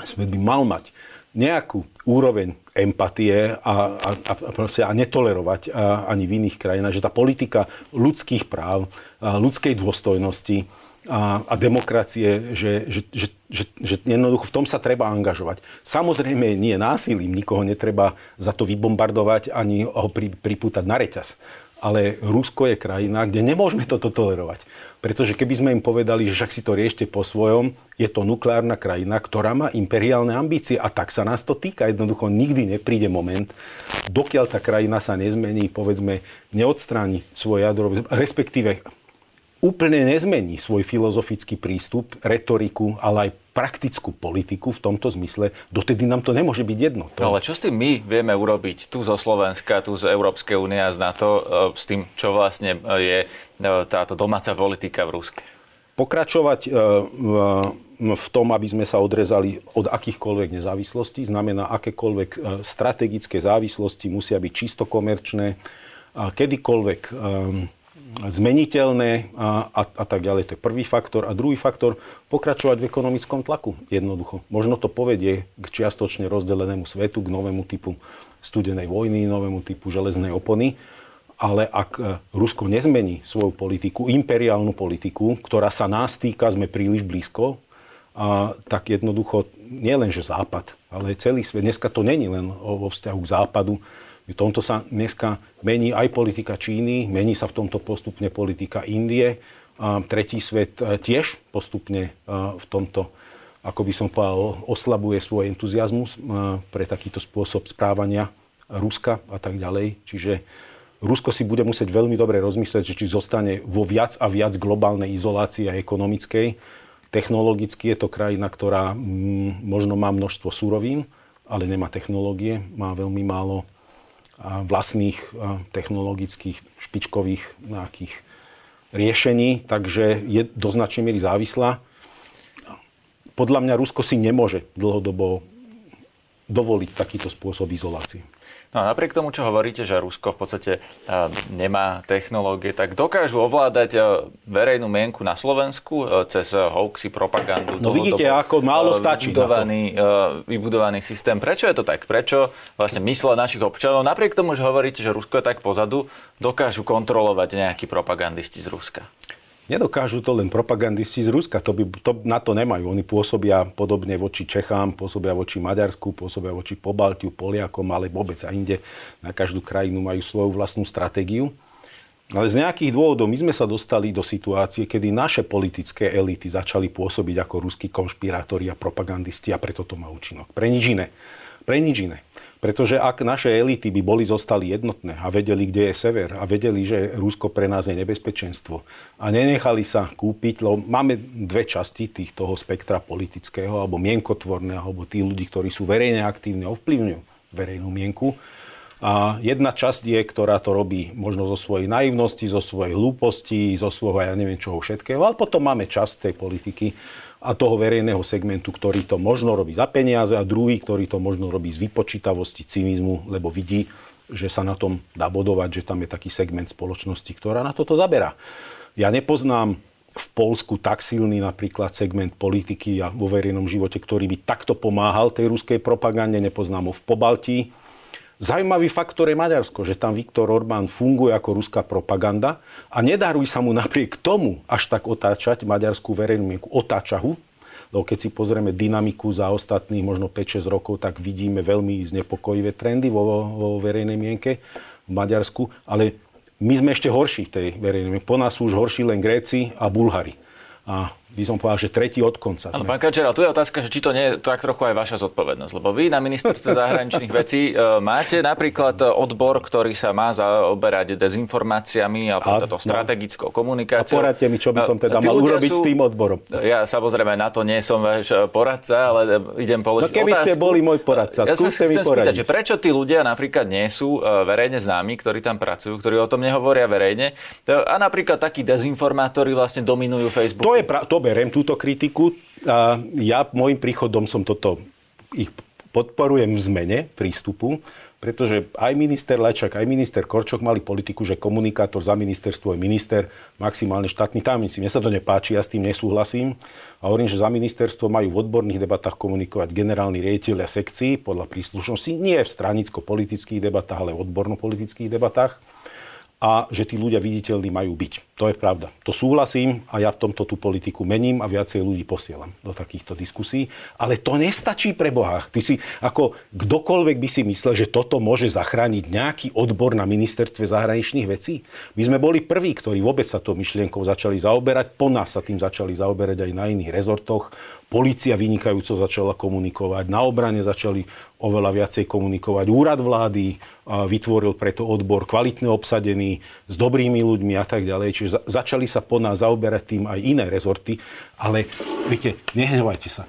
svet by mal mať nejakú úroveň empatie a, a, a, a netolerovať a, ani v iných krajinách, že tá politika ľudských práv, a ľudskej dôstojnosti a, a demokracie, že, že, že, že, že jednoducho v tom sa treba angažovať. Samozrejme nie násilím, nikoho netreba za to vybombardovať ani ho pri, pripútať na reťaz ale Rusko je krajina, kde nemôžeme toto tolerovať. Pretože keby sme im povedali, že však si to riešte po svojom, je to nukleárna krajina, ktorá má imperiálne ambície a tak sa nás to týka. Jednoducho nikdy nepríde moment, dokiaľ tá krajina sa nezmení, povedzme, neodstráni svoje jadro, respektíve úplne nezmení svoj filozofický prístup, retoriku, ale aj praktickú politiku v tomto zmysle, dotedy nám to nemôže byť jedno. To... No ale čo s tým my vieme urobiť tu zo Slovenska, tu z Európskej únie a z NATO, e, s tým, čo vlastne e, je e, táto domáca politika v Rusku? Pokračovať v tom, aby sme sa odrezali od akýchkoľvek nezávislostí, znamená akékoľvek strategické závislosti musia byť čisto komerčné, kedykoľvek zmeniteľné a, a, a tak ďalej. To je prvý faktor. A druhý faktor, pokračovať v ekonomickom tlaku. Jednoducho. Možno to povedie k čiastočne rozdelenému svetu, k novému typu studenej vojny, novému typu železnej opony. Ale ak e, Rusko nezmení svoju politiku, imperiálnu politiku, ktorá sa nás týka, sme príliš blízko, a tak jednoducho nie len, že Západ, ale celý svet. Dneska to není len vo vzťahu k Západu, v tomto sa dneska mení aj politika Číny, mení sa v tomto postupne politika Indie. Tretí svet e, tiež postupne e, v tomto, ako by som povedal, oslabuje svoj entuziasmus e, pre takýto spôsob správania Ruska a tak ďalej. Čiže Rusko si bude musieť veľmi dobre rozmyslieť, či zostane vo viac a viac globálnej izolácii a ekonomickej. Technologicky je to krajina, ktorá mm, možno má množstvo surovín, ale nemá technológie, má veľmi málo vlastných technologických špičkových nejakých riešení, takže je do značnej miery závislá. Podľa mňa Rusko si nemôže dlhodobo dovoliť takýto spôsob izolácie. No a napriek tomu, čo hovoríte, že Rusko v podstate nemá technológie, tak dokážu ovládať verejnú mienku na Slovensku cez hoaxy, propagandu. No vidíte, ako málo stačí vybudovaný, vybudovaný systém. Prečo je to tak? Prečo vlastne mysle našich občanov, napriek tomu, že hovoríte, že Rusko je tak pozadu, dokážu kontrolovať nejakí propagandisti z Ruska? Nedokážu to len propagandisti z Ruska, to by, to, na to nemajú. Oni pôsobia podobne voči Čechám, pôsobia voči Maďarsku, pôsobia voči Pobaltiu, Poliakom, ale vôbec a inde. Na každú krajinu majú svoju vlastnú stratégiu. Ale z nejakých dôvodov my sme sa dostali do situácie, kedy naše politické elity začali pôsobiť ako ruskí konšpirátori a propagandisti a preto to má účinok. Pre nič iné. Pre nič iné. Pretože ak naše elity by boli zostali jednotné a vedeli, kde je sever a vedeli, že Rusko pre nás je nebezpečenstvo a nenechali sa kúpiť, lebo máme dve časti tých toho spektra politického alebo mienkotvorného, alebo tí ľudí, ktorí sú verejne aktívni, ovplyvňujú verejnú mienku. A jedna časť je, ktorá to robí možno zo svojej naivnosti, zo svojej hlúposti, zo svojho ja neviem čoho všetkého, ale potom máme časť tej politiky, a toho verejného segmentu, ktorý to možno robí za peniaze a druhý, ktorý to možno robí z vypočítavosti, cynizmu, lebo vidí, že sa na tom dá bodovať, že tam je taký segment spoločnosti, ktorá na toto zaberá. Ja nepoznám v Polsku tak silný napríklad segment politiky a vo verejnom živote, ktorý by takto pomáhal tej ruskej propagande, nepoznám ho v Pobaltí, Zajímavý faktor je Maďarsko, že tam Viktor Orbán funguje ako ruská propaganda a nedaruj sa mu napriek tomu až tak otáčať maďarskú verejnú mienku. Otáča lebo keď si pozrieme dynamiku za ostatných možno 5-6 rokov, tak vidíme veľmi znepokojivé trendy vo, vo verejnej mienke v Maďarsku, ale my sme ešte horší v tej verejnej mienke. Po nás sú už horší len Gréci a Bulhari. A by som povedal, že tretí od konca. Ano, pán Kačera, tu je otázka, že či to nie je tak trochu aj vaša zodpovednosť. Lebo vy na ministerstve zahraničných vecí e, máte napríklad odbor, ktorý sa má zaoberať dezinformáciami a, a to strategickou komunikáciou. A poradte mi, čo by som teda mal urobiť sú, s tým odborom. Ja samozrejme na to nie som váš poradca, ale idem položiť no keby otázku. ste boli môj poradca, ja skúste mi poradiť. Spýtať, že prečo tí ľudia napríklad nie sú e, verejne známi, ktorí tam pracujú, ktorí o tom nehovoria verejne a napríklad takí dezinformátori vlastne dominujú Facebook. To je pra- to berem túto kritiku. A ja môjim príchodom som toto ich podporujem v zmene prístupu, pretože aj minister Lečak, aj minister Korčok mali politiku, že komunikátor za ministerstvo je minister, maximálne štátny tajomníci. Mne sa to nepáči, ja s tým nesúhlasím. A hovorím, že za ministerstvo majú v odborných debatách komunikovať generálni riaditeľia sekcií podľa príslušnosti, nie v stranicko-politických debatách, ale v odborno-politických debatách a že tí ľudia viditeľní majú byť. To je pravda. To súhlasím a ja v tomto tú politiku mením a viacej ľudí posielam do takýchto diskusí. Ale to nestačí pre Boha. Ty si, ako kdokoľvek by si myslel, že toto môže zachrániť nejaký odbor na ministerstve zahraničných vecí. My sme boli prví, ktorí vôbec sa to myšlienkou začali zaoberať. Po nás sa tým začali zaoberať aj na iných rezortoch. Polícia vynikajúco začala komunikovať, na obrane začali oveľa viacej komunikovať. Úrad vlády vytvoril preto odbor kvalitne obsadený, s dobrými ľuďmi a tak ďalej. Čiže začali sa po nás zaoberať tým aj iné rezorty. Ale viete, nehnevajte sa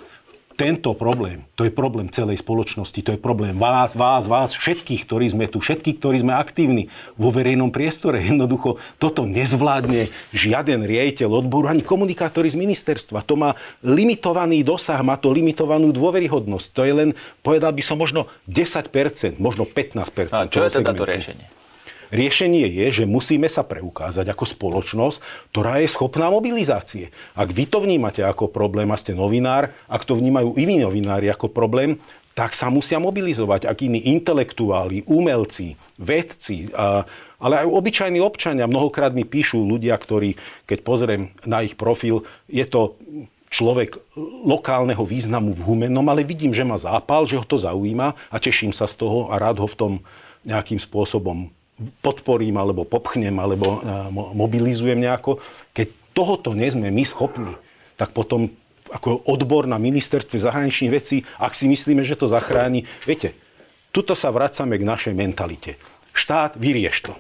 tento problém, to je problém celej spoločnosti, to je problém vás, vás, vás, všetkých, ktorí sme tu, všetkých, ktorí sme aktívni vo verejnom priestore. Jednoducho toto nezvládne žiaden riaditeľ odboru ani komunikátori z ministerstva. To má limitovaný dosah, má to limitovanú dôveryhodnosť. To je len, povedal by som, možno 10%, možno 15%. A čo je teda to riešenie? Riešenie je, že musíme sa preukázať ako spoločnosť, ktorá je schopná mobilizácie. Ak vy to vnímate ako problém a ste novinár, ak to vnímajú iní novinári ako problém, tak sa musia mobilizovať. Ak iní intelektuáli, umelci, vedci, a, ale aj obyčajní občania. Mnohokrát mi píšu ľudia, ktorí, keď pozriem na ich profil, je to človek lokálneho významu v Humennom, ale vidím, že má zápal, že ho to zaujíma a teším sa z toho a rád ho v tom nejakým spôsobom podporím, alebo popchnem, alebo mobilizujem nejako. Keď tohoto nie sme my schopní, tak potom ako odbor na ministerstve zahraničných vecí, ak si myslíme, že to zachráni, viete, tuto sa vracame k našej mentalite. Štát, vyrieš to.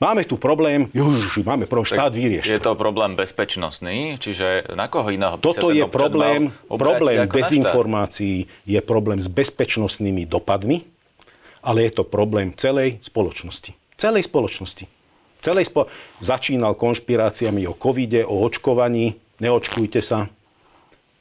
Máme tu problém, už máme problém, štát vyrieš. Je to problém bezpečnostný, čiže na koho iného by Toto je problém, problém dezinformácií, je problém s bezpečnostnými dopadmi, ale je to problém celej spoločnosti. Celej spoločnosti. Celej spo... Začínal konšpiráciami o covide, o očkovaní. Neočkujte sa.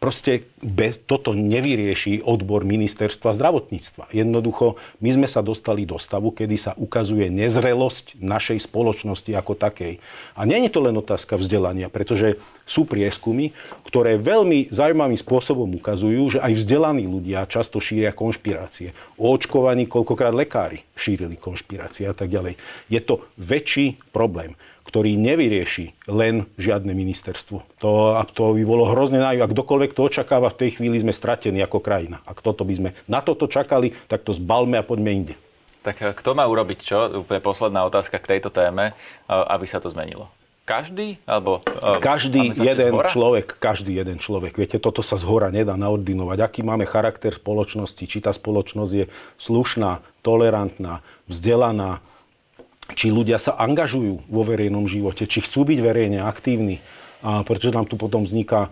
Proste bez, toto nevyrieši odbor ministerstva zdravotníctva. Jednoducho, my sme sa dostali do stavu, kedy sa ukazuje nezrelosť našej spoločnosti ako takej. A nie je to len otázka vzdelania, pretože sú prieskumy, ktoré veľmi zaujímavým spôsobom ukazujú, že aj vzdelaní ľudia často šíria konšpirácie. O očkovaní koľkokrát lekári šírili konšpirácie a tak ďalej. Je to väčší problém ktorý nevyrieši len žiadne ministerstvo. To, to by bolo hrozne najú. Ak kdokoľvek to očakáva, v tej chvíli sme stratení ako krajina. Ak toto by sme na toto čakali, tak to zbalme a poďme inde. Tak eh, kto má urobiť čo? Úplne posledná otázka k tejto téme, eh, aby sa to zmenilo. Každý? Alebo, uh, každý jeden človek, každý jeden človek. Viete, toto sa z hora nedá naordinovať. Aký máme charakter spoločnosti, či tá spoločnosť je slušná, tolerantná, vzdelaná, či ľudia sa angažujú vo verejnom živote, či chcú byť verejne aktívni, a pretože nám tu potom vzniká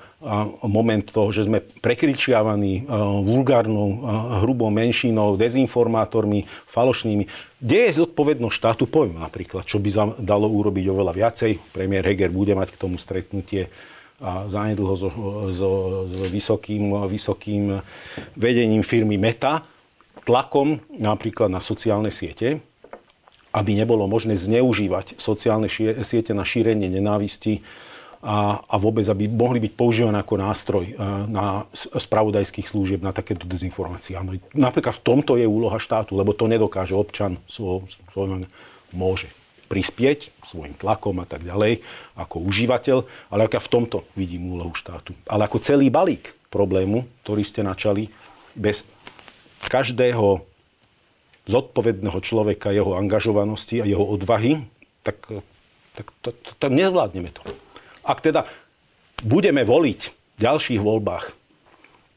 moment toho, že sme prekričiavaní vulgárnou, hrubou menšinou, dezinformátormi, falošnými. Kde je zodpovednosť štátu? Poviem napríklad, čo by sa dalo urobiť oveľa viacej. Premiér Heger bude mať k tomu stretnutie a zanedlho so, so, so vysokým, vysokým vedením firmy Meta, tlakom napríklad na sociálne siete, aby nebolo možné zneužívať sociálne siete na šírenie nenávisti a, a vôbec, aby mohli byť používané ako nástroj e, na spravodajských služieb na takéto dezinformácie. Áno, napríklad v tomto je úloha štátu, lebo to nedokáže občan svoj, svoj môže prispieť svojim tlakom a tak ďalej ako užívateľ, ale ako v tomto vidím úlohu štátu. Ale ako celý balík problému, ktorý ste načali, bez každého zodpovedného človeka, jeho angažovanosti a jeho odvahy, tak, tak to, to, to nezvládneme to. Ak teda budeme voliť v ďalších voľbách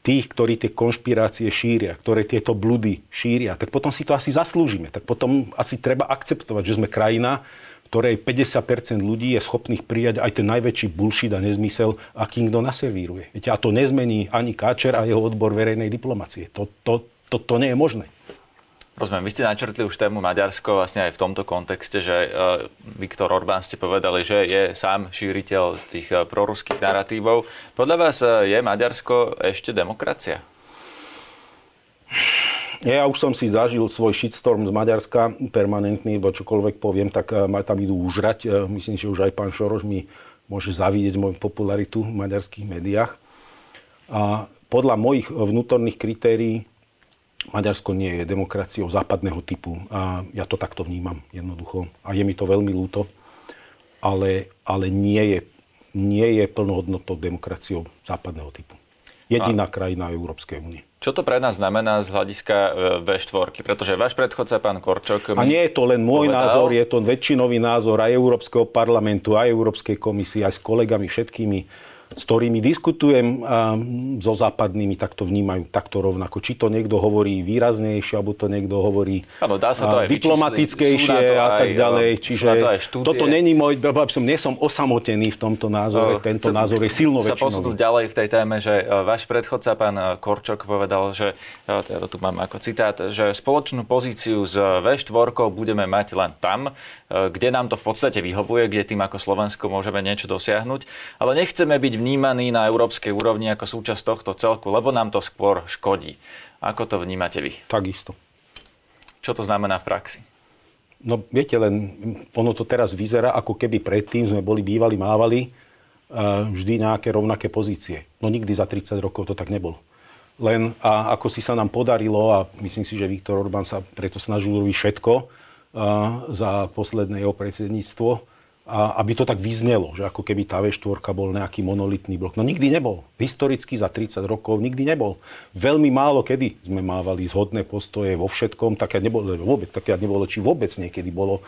tých, ktorí tie konšpirácie šíria, ktoré tieto bludy šíria, tak potom si to asi zaslúžime. Tak potom asi treba akceptovať, že sme krajina, ktorej 50% ľudí je schopných prijať aj ten najväčší bullshit a nezmysel, aký kto naservíruje. Viete, a to nezmení ani Káčer a jeho odbor verejnej diplomacie. To, to, to, to nie je možné. Rozumiem, vy ste načrtli už tému Maďarsko vlastne aj v tomto kontexte, že uh, Viktor Orbán ste povedali, že je sám šíriteľ tých uh, proruských narratívov. Podľa vás uh, je Maďarsko ešte demokracia? Ja už som si zažil svoj shitstorm z Maďarska permanentný, bo čokoľvek poviem, tak ma tam idú užrať. Myslím, že už aj pán Šoroš mi môže zavidieť moju popularitu v maďarských médiách. A podľa mojich vnútorných kritérií Maďarsko nie je demokraciou západného typu a ja to takto vnímam jednoducho a je mi to veľmi ľúto, ale, ale nie, je, nie je plnohodnotnou demokraciou západného typu. Jediná a... krajina Európskej únie. Čo to pre nás znamená z hľadiska e, V4? Pretože váš predchodca, pán Korčok... A nie je to len môj povedal... názor, je to väčšinový názor aj Európskeho parlamentu, aj Európskej komisie, aj s kolegami všetkými s ktorými diskutujem so západnými, tak to vnímajú takto rovnako. Či to niekto hovorí výraznejšie, alebo to niekto hovorí ano, dá sa to aj diplomatickejšie a tak ďalej. Čiže to toto není môj, som, nie som osamotený v tomto názore. Tento Chcem názor je silno väčšinový. sa posunúť ďalej v tej téme, že e, váš predchodca, pán e, Korčok, povedal, že, e, ja to tu mám ako citát, že spoločnú pozíciu s V4 budeme mať len tam, kde nám to v podstate vyhovuje, kde tým ako Slovensko môžeme niečo dosiahnuť, ale nechceme byť vnímaný na európskej úrovni ako súčasť tohto celku, lebo nám to skôr škodí. Ako to vnímate vy? Takisto. Čo to znamená v praxi? No viete, len ono to teraz vyzerá, ako keby predtým sme boli bývali, mávali uh, vždy nejaké rovnaké pozície. No nikdy za 30 rokov to tak nebolo. Len a ako si sa nám podarilo, a myslím si, že Viktor Orbán sa preto snažil robiť všetko, za posledné jeho predsedníctvo, a aby to tak vyznelo, že ako keby tá V4 bol nejaký monolitný blok. No nikdy nebol. Historicky za 30 rokov nikdy nebol. Veľmi málo kedy sme mávali zhodné postoje vo všetkom, tak ja nebolo vôbec, tak ja nebolo, či vôbec niekedy bolo.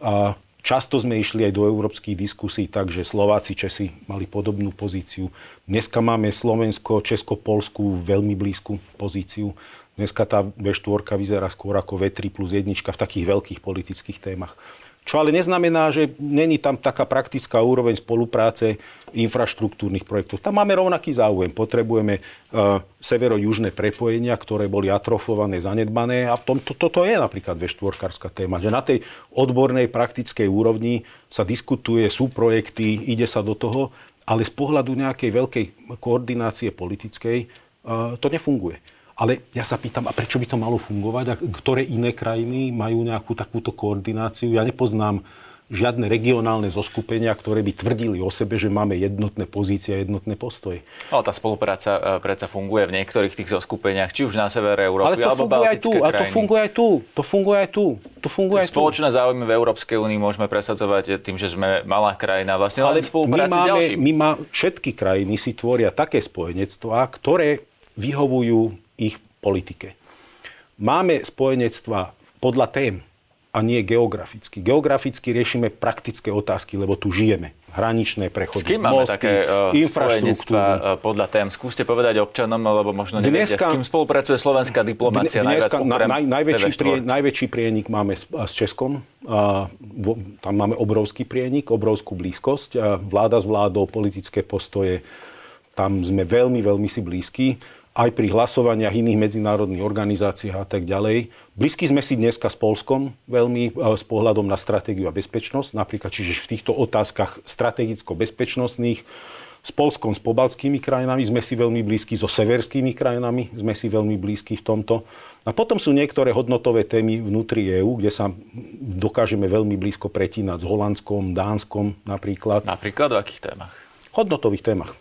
A často sme išli aj do európskych diskusí tak, že Slováci, Česi mali podobnú pozíciu. Dneska máme Slovensko, Česko, Polsku veľmi blízku pozíciu. Dneska tá V4 vyzerá skôr ako V3 plus 1 v takých veľkých politických témach. Čo ale neznamená, že není tam taká praktická úroveň spolupráce infraštruktúrnych projektov. Tam máme rovnaký záujem. Potrebujeme uh, severo-južné prepojenia, ktoré boli atrofované, zanedbané a tom, to, toto je napríklad veštvorkárska téma. Že na tej odbornej praktickej úrovni sa diskutuje, sú projekty, ide sa do toho, ale z pohľadu nejakej veľkej koordinácie politickej to nefunguje. Ale ja sa pýtam, a prečo by to malo fungovať? A ktoré iné krajiny majú nejakú takúto koordináciu? Ja nepoznám žiadne regionálne zoskupenia, ktoré by tvrdili o sebe, že máme jednotné pozície a jednotné postoje. Ale tá spolupráca e, predsa funguje v niektorých tých zoskupeniach, či už na severe Európy, ale to alebo funguje aj tu, a to funguje aj tu. To funguje aj tu. To funguje aj tu. Spoločné záujmy v Európskej únii môžeme presadzovať tým, že sme malá krajina. Vlastne ale len spolupráci my máme, s my má, všetky krajiny si tvoria také spojenectvá, ktoré vyhovujú ich politike. Máme spojenectva podľa tém a nie geograficky. Geograficky riešime praktické otázky, lebo tu žijeme. Hraničné prechody, S kým máme mosty, také uh, spojenectva uh, podľa tém? Skúste povedať občanom, lebo možno nevedia, dneska, s kým spolupracuje slovenská diplomácia dneska, najviac, na, naj, najväčší, prie, najväčší prienik máme s, s Českom. Uh, vo, tam máme obrovský prienik, obrovskú blízkosť. Uh, vláda s vládou, politické postoje, tam sme veľmi, veľmi si blízki aj pri hlasovaniach iných medzinárodných organizáciách a tak ďalej. Blízky sme si dneska s Polskom veľmi e, s pohľadom na stratégiu a bezpečnosť, napríklad čiže v týchto otázkach strategicko-bezpečnostných. S Polskom, s pobalskými krajinami sme si veľmi blízki, so severskými krajinami sme si veľmi blízki v tomto. A potom sú niektoré hodnotové témy vnútri EÚ, kde sa dokážeme veľmi blízko pretínať s Holandskom, Dánskom napríklad. Napríklad v akých témach? Hodnotových témach.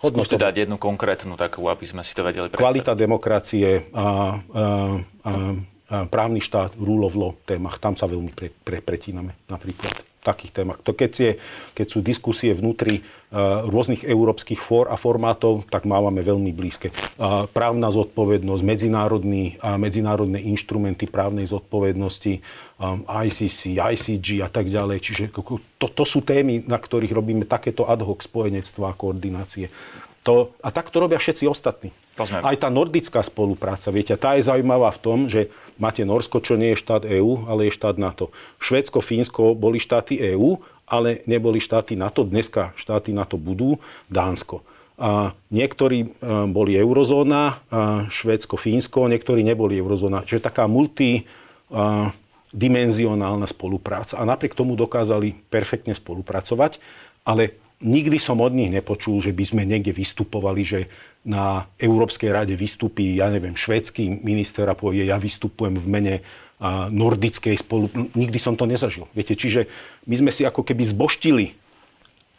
Skúste dať jednu konkrétnu takú, aby sme si to vedeli predstaviť. Kvalita demokracie a, a, a, a právny štát, rule of law témach, tam sa veľmi pre, pre, pretíname napríklad takých témach. To keď, je, keď sú diskusie vnútri uh, rôznych európskych fór a formátov, tak máme veľmi blízke. Uh, právna zodpovednosť, medzinárodný, uh, medzinárodné inštrumenty právnej zodpovednosti, um, ICC, ICG a tak ďalej. Čiže to, to sú témy, na ktorých robíme takéto ad hoc spojenectva a koordinácie. To, a tak to robia všetci ostatní. Aj tá nordická spolupráca, viete, tá je zaujímavá v tom, že máte Norsko, čo nie je štát EÚ, ale je štát NATO. Švédsko, Fínsko boli štáty EÚ, ale neboli štáty NATO. Dneska štáty NATO budú. Dánsko. A niektorí e, boli eurozóna, Švédsko, Fínsko, niektorí neboli eurozóna. Čiže taká multi dimenzionálna spolupráca. A napriek tomu dokázali perfektne spolupracovať, ale nikdy som od nich nepočul, že by sme niekde vystupovali, že na Európskej rade vystupí, ja neviem, švédsky minister a povie, ja vystupujem v mene nordickej spolu... Nikdy som to nezažil. Viete, čiže my sme si ako keby zboštili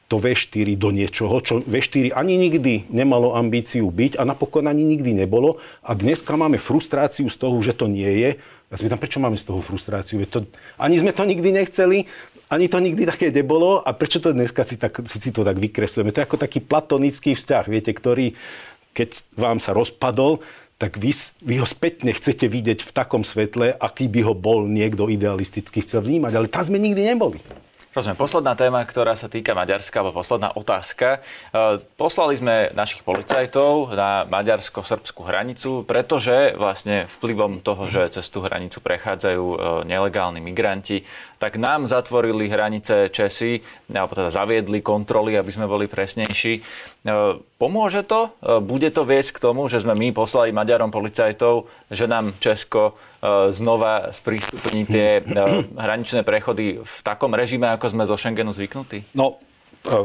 to V4 do niečoho, čo V4 ani nikdy nemalo ambíciu byť a napokon ani nikdy nebolo. A dneska máme frustráciu z toho, že to nie je. Ja sa pýtam, prečo máme z toho frustráciu? To, ani sme to nikdy nechceli, ani to nikdy také nebolo a prečo to dneska si, tak, si to tak vykreslujeme? To je ako taký platonický vzťah, viete, ktorý, keď vám sa rozpadol, tak vy, vy ho spätne chcete vidieť v takom svetle, aký by ho bol niekto idealisticky chcel vnímať. Ale tam sme nikdy neboli. Rozumiem. Posledná téma, ktorá sa týka Maďarska, alebo posledná otázka. E, poslali sme našich policajtov na maďarsko-srbskú hranicu, pretože vlastne vplyvom toho, že cez tú hranicu prechádzajú e, nelegálni migranti, tak nám zatvorili hranice Česi, alebo teda zaviedli kontroly, aby sme boli presnejší. E, pomôže to? Bude to viesť k tomu, že sme my poslali Maďarom policajtov, že nám Česko znova sprístupní tie hraničné prechody v takom režime, ako sme zo Schengenu zvyknutí? No,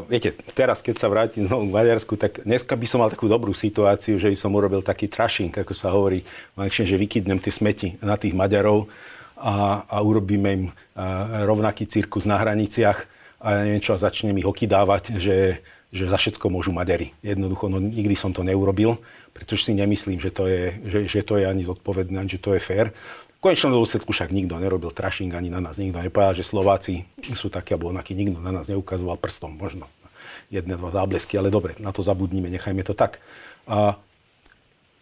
viete, teraz keď sa vrátim znovu k Maďarsku, tak dneska by som mal takú dobrú situáciu, že by som urobil taký trashing, ako sa hovorí, že vykydnem tie smeti na tých Maďarov a, a urobíme im rovnaký cirkus na hraniciach a ja neviem čo, začnem ich okydávať, že, že za všetko môžu Maďari. Jednoducho, no nikdy som to neurobil, pretože si nemyslím, že to je, že, že to je ani zodpovedné, ani že to je fér konečnom dôsledku však nikto nerobil trashing ani na nás. Nikto nepovedal, že Slováci sú takí alebo onakí. Nikto na nás neukazoval prstom. Možno jedné, dva záblesky, ale dobre, na to zabudnime, nechajme to tak. A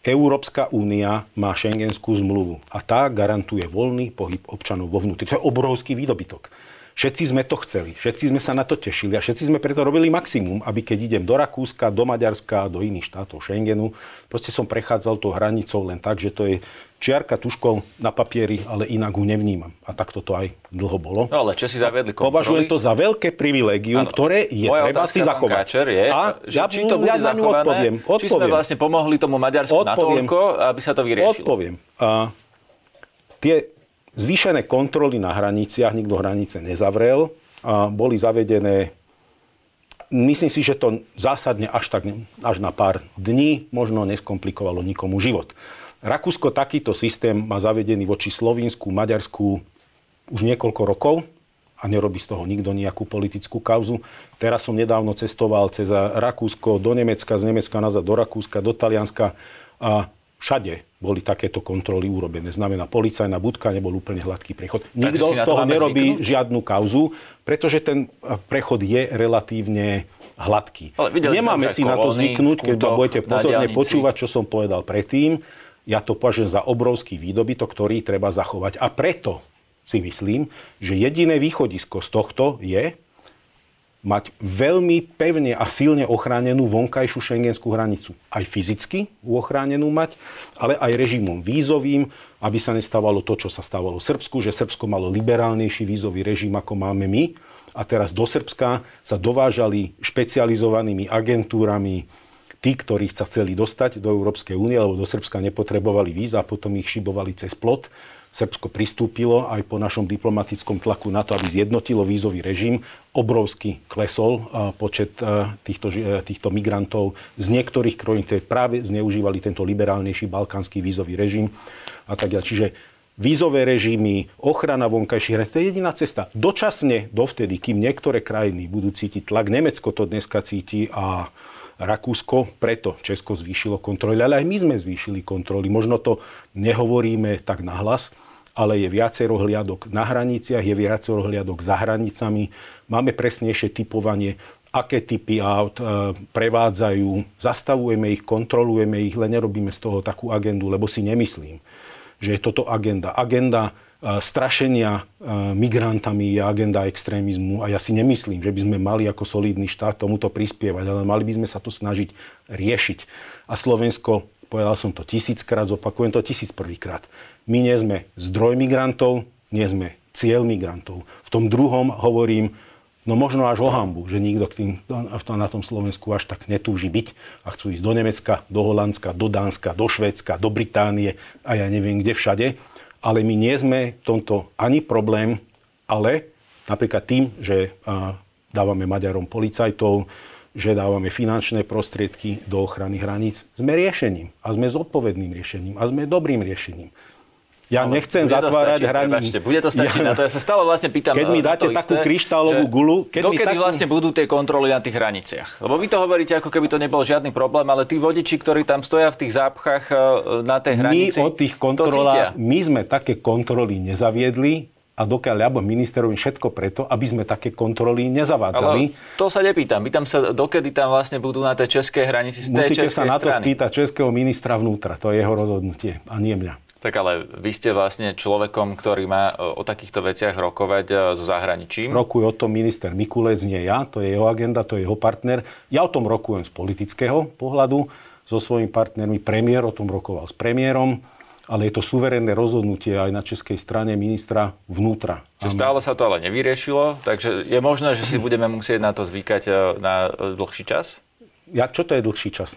Európska únia má šengenskú zmluvu a tá garantuje voľný pohyb občanov vo vnútri. To je obrovský výdobytok. Všetci sme to chceli, všetci sme sa na to tešili a všetci sme preto robili maximum, aby keď idem do Rakúska, do Maďarska, do iných štátov Schengenu, proste som prechádzal tou hranicou len tak, že to je čiarka tuškou na papieri, ale inak ho nevnímam. A tak toto aj dlho bolo. No ale si zaviedli kontroly. Považujem to za veľké privilegium, ano. ktoré je Moja treba si zachovať. je, a že ja, či to bude ja zachované, odpoviem, odpoviem. či sme vlastne pomohli tomu Maďarsku odpoviem, natoľko, aby sa to vyriešilo. Odpoviem. A tie zvýšené kontroly na hraniciach, nikto hranice nezavrel, a boli zavedené myslím si, že to zásadne až, tak, až na pár dní možno neskomplikovalo nikomu život. Rakúsko takýto systém má zavedený voči Slovensku, Maďarsku už niekoľko rokov a nerobí z toho nikto nejakú politickú kauzu. Teraz som nedávno cestoval cez Rakúsko do Nemecka, z Nemecka nazad do Rakúska, do Talianska a všade boli takéto kontroly urobené. Znamená, policajná budka nebol úplne hladký prechod. Nikto z toho nerobí zvyknúť? žiadnu kauzu, pretože ten prechod je relatívne hladký. Nemáme si na to zvyknúť, keď budete pozorne počúvať, čo som povedal predtým. Ja to považujem za obrovský výdobytok, ktorý treba zachovať. A preto si myslím, že jediné východisko z tohto je, mať veľmi pevne a silne ochránenú vonkajšiu šengenskú hranicu. Aj fyzicky ochránenú mať, ale aj režimom vízovým, aby sa nestávalo to, čo sa stávalo v Srbsku, že Srbsko malo liberálnejší vízový režim, ako máme my. A teraz do Srbska sa dovážali špecializovanými agentúrami tí, ktorí sa chceli dostať do Európskej únie, alebo do Srbska nepotrebovali víza a potom ich šibovali cez plot Srbsko pristúpilo aj po našom diplomatickom tlaku na to, aby zjednotilo vízový režim. Obrovsky klesol počet týchto, týchto migrantov z niektorých krajín, ktoré práve zneužívali tento liberálnejší balkánsky vízový režim a tak ďalej. Čiže vízové režimy, ochrana vonkajších hraníc, to je jediná cesta. Dočasne, dovtedy, kým niektoré krajiny budú cítiť tlak, Nemecko to dneska cíti a Rakúsko, preto Česko zvýšilo kontroly, ale aj my sme zvýšili kontroly. Možno to nehovoríme tak nahlas, ale je viacero hliadok na hraniciach, je viacero hliadok za hranicami. Máme presnejšie typovanie, aké typy aut e, prevádzajú, zastavujeme ich, kontrolujeme ich, len nerobíme z toho takú agendu, lebo si nemyslím, že je toto agenda. Agenda e, strašenia e, migrantami je agenda extrémizmu a ja si nemyslím, že by sme mali ako solidný štát tomuto prispievať, ale mali by sme sa to snažiť riešiť. A Slovensko, povedal som to tisíckrát, zopakujem to tisíc prvýkrát, my nie sme zdroj migrantov, nie sme cieľ migrantov. V tom druhom hovorím, no možno až o hambu, že nikto k tým, na tom Slovensku až tak netúži byť a chcú ísť do Nemecka, do Holandska, do Dánska, do Švédska, do Británie a ja neviem kde všade. Ale my nie sme v tomto ani problém, ale napríklad tým, že dávame Maďarom policajtov, že dávame finančné prostriedky do ochrany hraníc, sme riešením a sme zodpovedným riešením a sme dobrým riešením. Ja Ale nechcem zatvárať hranice. bude to stačiť ja, na to. Ja sa stále vlastne pýtam Keď mi dáte takú kryštálovú gulu... Keď dokedy takú... vlastne budú tie kontroly na tých hraniciach? Lebo vy to hovoríte, ako keby to nebol žiadny problém, ale tí vodiči, ktorí tam stoja v tých zápchách eh, na tej hranici... My od tých kontrolách, my sme také kontroly nezaviedli, a dokiaľ ja ministerovým všetko preto, aby sme také kontroly nezavádzali. Ale to sa nepýtam. Pýtam sa, dokedy tam vlastne budú na tej českej hranici z tej Musíte sa na to strany. spýtať českého ministra vnútra. To je jeho rozhodnutie a nie mňa. Tak ale vy ste vlastne človekom, ktorý má e, o takýchto veciach rokovať e, so zahraničím. Rokuje o tom minister Mikulec, nie ja. To je jeho agenda, to je jeho partner. Ja o tom rokujem z politického pohľadu so svojimi partnermi. Premiér o tom rokoval s premiérom ale je to suverénne rozhodnutie aj na českej strane ministra vnútra. Čiže stále sa to ale nevyriešilo, takže je možné, že si budeme musieť na to zvykať e, na dlhší čas? Ja, čo to je dlhší čas?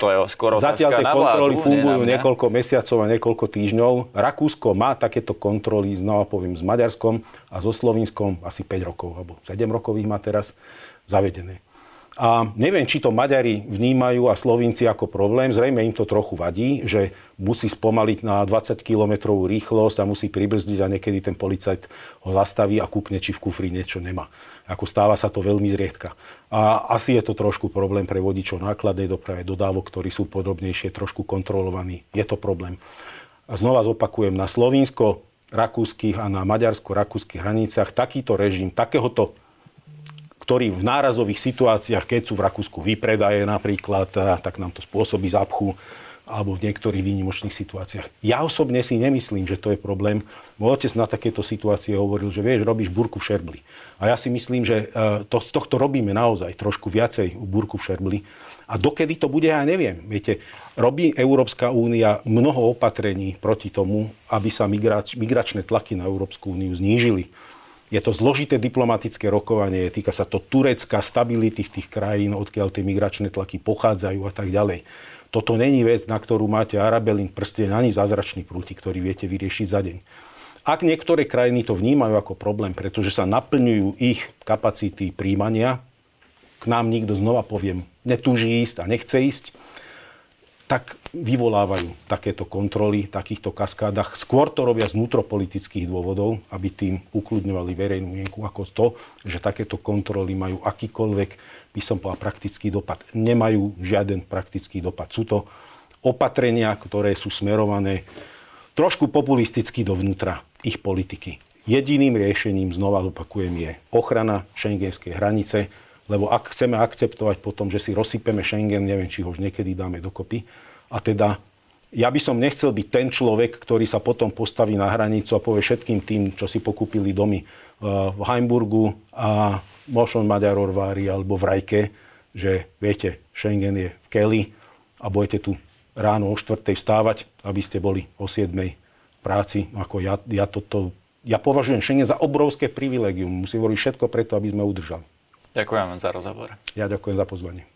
To je skoro Zatiaľ tie kontroly vládu, fungujú niekoľko mesiacov a niekoľko týždňov. Rakúsko má takéto kontroly, znova poviem, s Maďarskom a so Slovinskom asi 5 rokov, alebo 7 rokov ich má teraz zavedené. A neviem, či to Maďari vnímajú a Slovinci ako problém. Zrejme im to trochu vadí, že musí spomaliť na 20 km rýchlosť a musí pribrzdiť a niekedy ten policajt ho zastaví a kúkne, či v kufri niečo nemá. Ako stáva sa to veľmi zriedka. A asi je to trošku problém pre vodičov nákladnej doprave, dodávok, ktorí sú podobnejšie, trošku kontrolovaní. Je to problém. A znova zopakujem, na Slovinsko, rakúskych a na maďarsko-rakúskych hraniciach takýto režim, takéhoto ktorý v nárazových situáciách, keď sú v Rakúsku vypredaje napríklad, tak nám to spôsobí zapchu alebo v niektorých výnimočných situáciách. Ja osobne si nemyslím, že to je problém. Môj otec na takéto situácie hovoril, že vieš, robíš burku v šerbli. A ja si myslím, že e, to, z tohto robíme naozaj trošku viacej burku v šerbli. A dokedy to bude, ja neviem. Viete, robí Európska únia mnoho opatrení proti tomu, aby sa migrač, migračné tlaky na Európsku úniu znížili. Je to zložité diplomatické rokovanie, týka sa to Turecka, stability v tých krajín, odkiaľ tie migračné tlaky pochádzajú a tak ďalej. Toto není vec, na ktorú máte Arabelin prsteň ani zázračný prútik, ktorý viete vyriešiť za deň. Ak niektoré krajiny to vnímajú ako problém, pretože sa naplňujú ich kapacity príjmania, k nám nikto znova poviem, netúži ísť a nechce ísť, tak vyvolávajú takéto kontroly takýchto kaskádach. Skôr to robia z vnútropolitických dôvodov, aby tým ukludňovali verejnú mienku, ako to, že takéto kontroly majú akýkoľvek, by som povedal, praktický dopad. Nemajú žiaden praktický dopad. Sú to opatrenia, ktoré sú smerované trošku populisticky dovnútra ich politiky. Jediným riešením, znova opakujem, je ochrana šengenskej hranice, lebo ak chceme akceptovať potom, že si rozsypeme Schengen, neviem, či ho už niekedy dáme dokopy. A teda ja by som nechcel byť ten človek, ktorý sa potom postaví na hranicu a povie všetkým tým, čo si pokúpili domy eh, v Heimburgu a možno Maďarorvári alebo v Rajke, že viete, Schengen je v Kelly a budete tu ráno o 4. vstávať, aby ste boli o 7. práci. Ako ja, ja, toto, ja považujem Schengen za obrovské privilegium. Musím hovoriť všetko preto, aby sme udržali. Ďakujem za rozhovor. Ja ďakujem za pozvanie.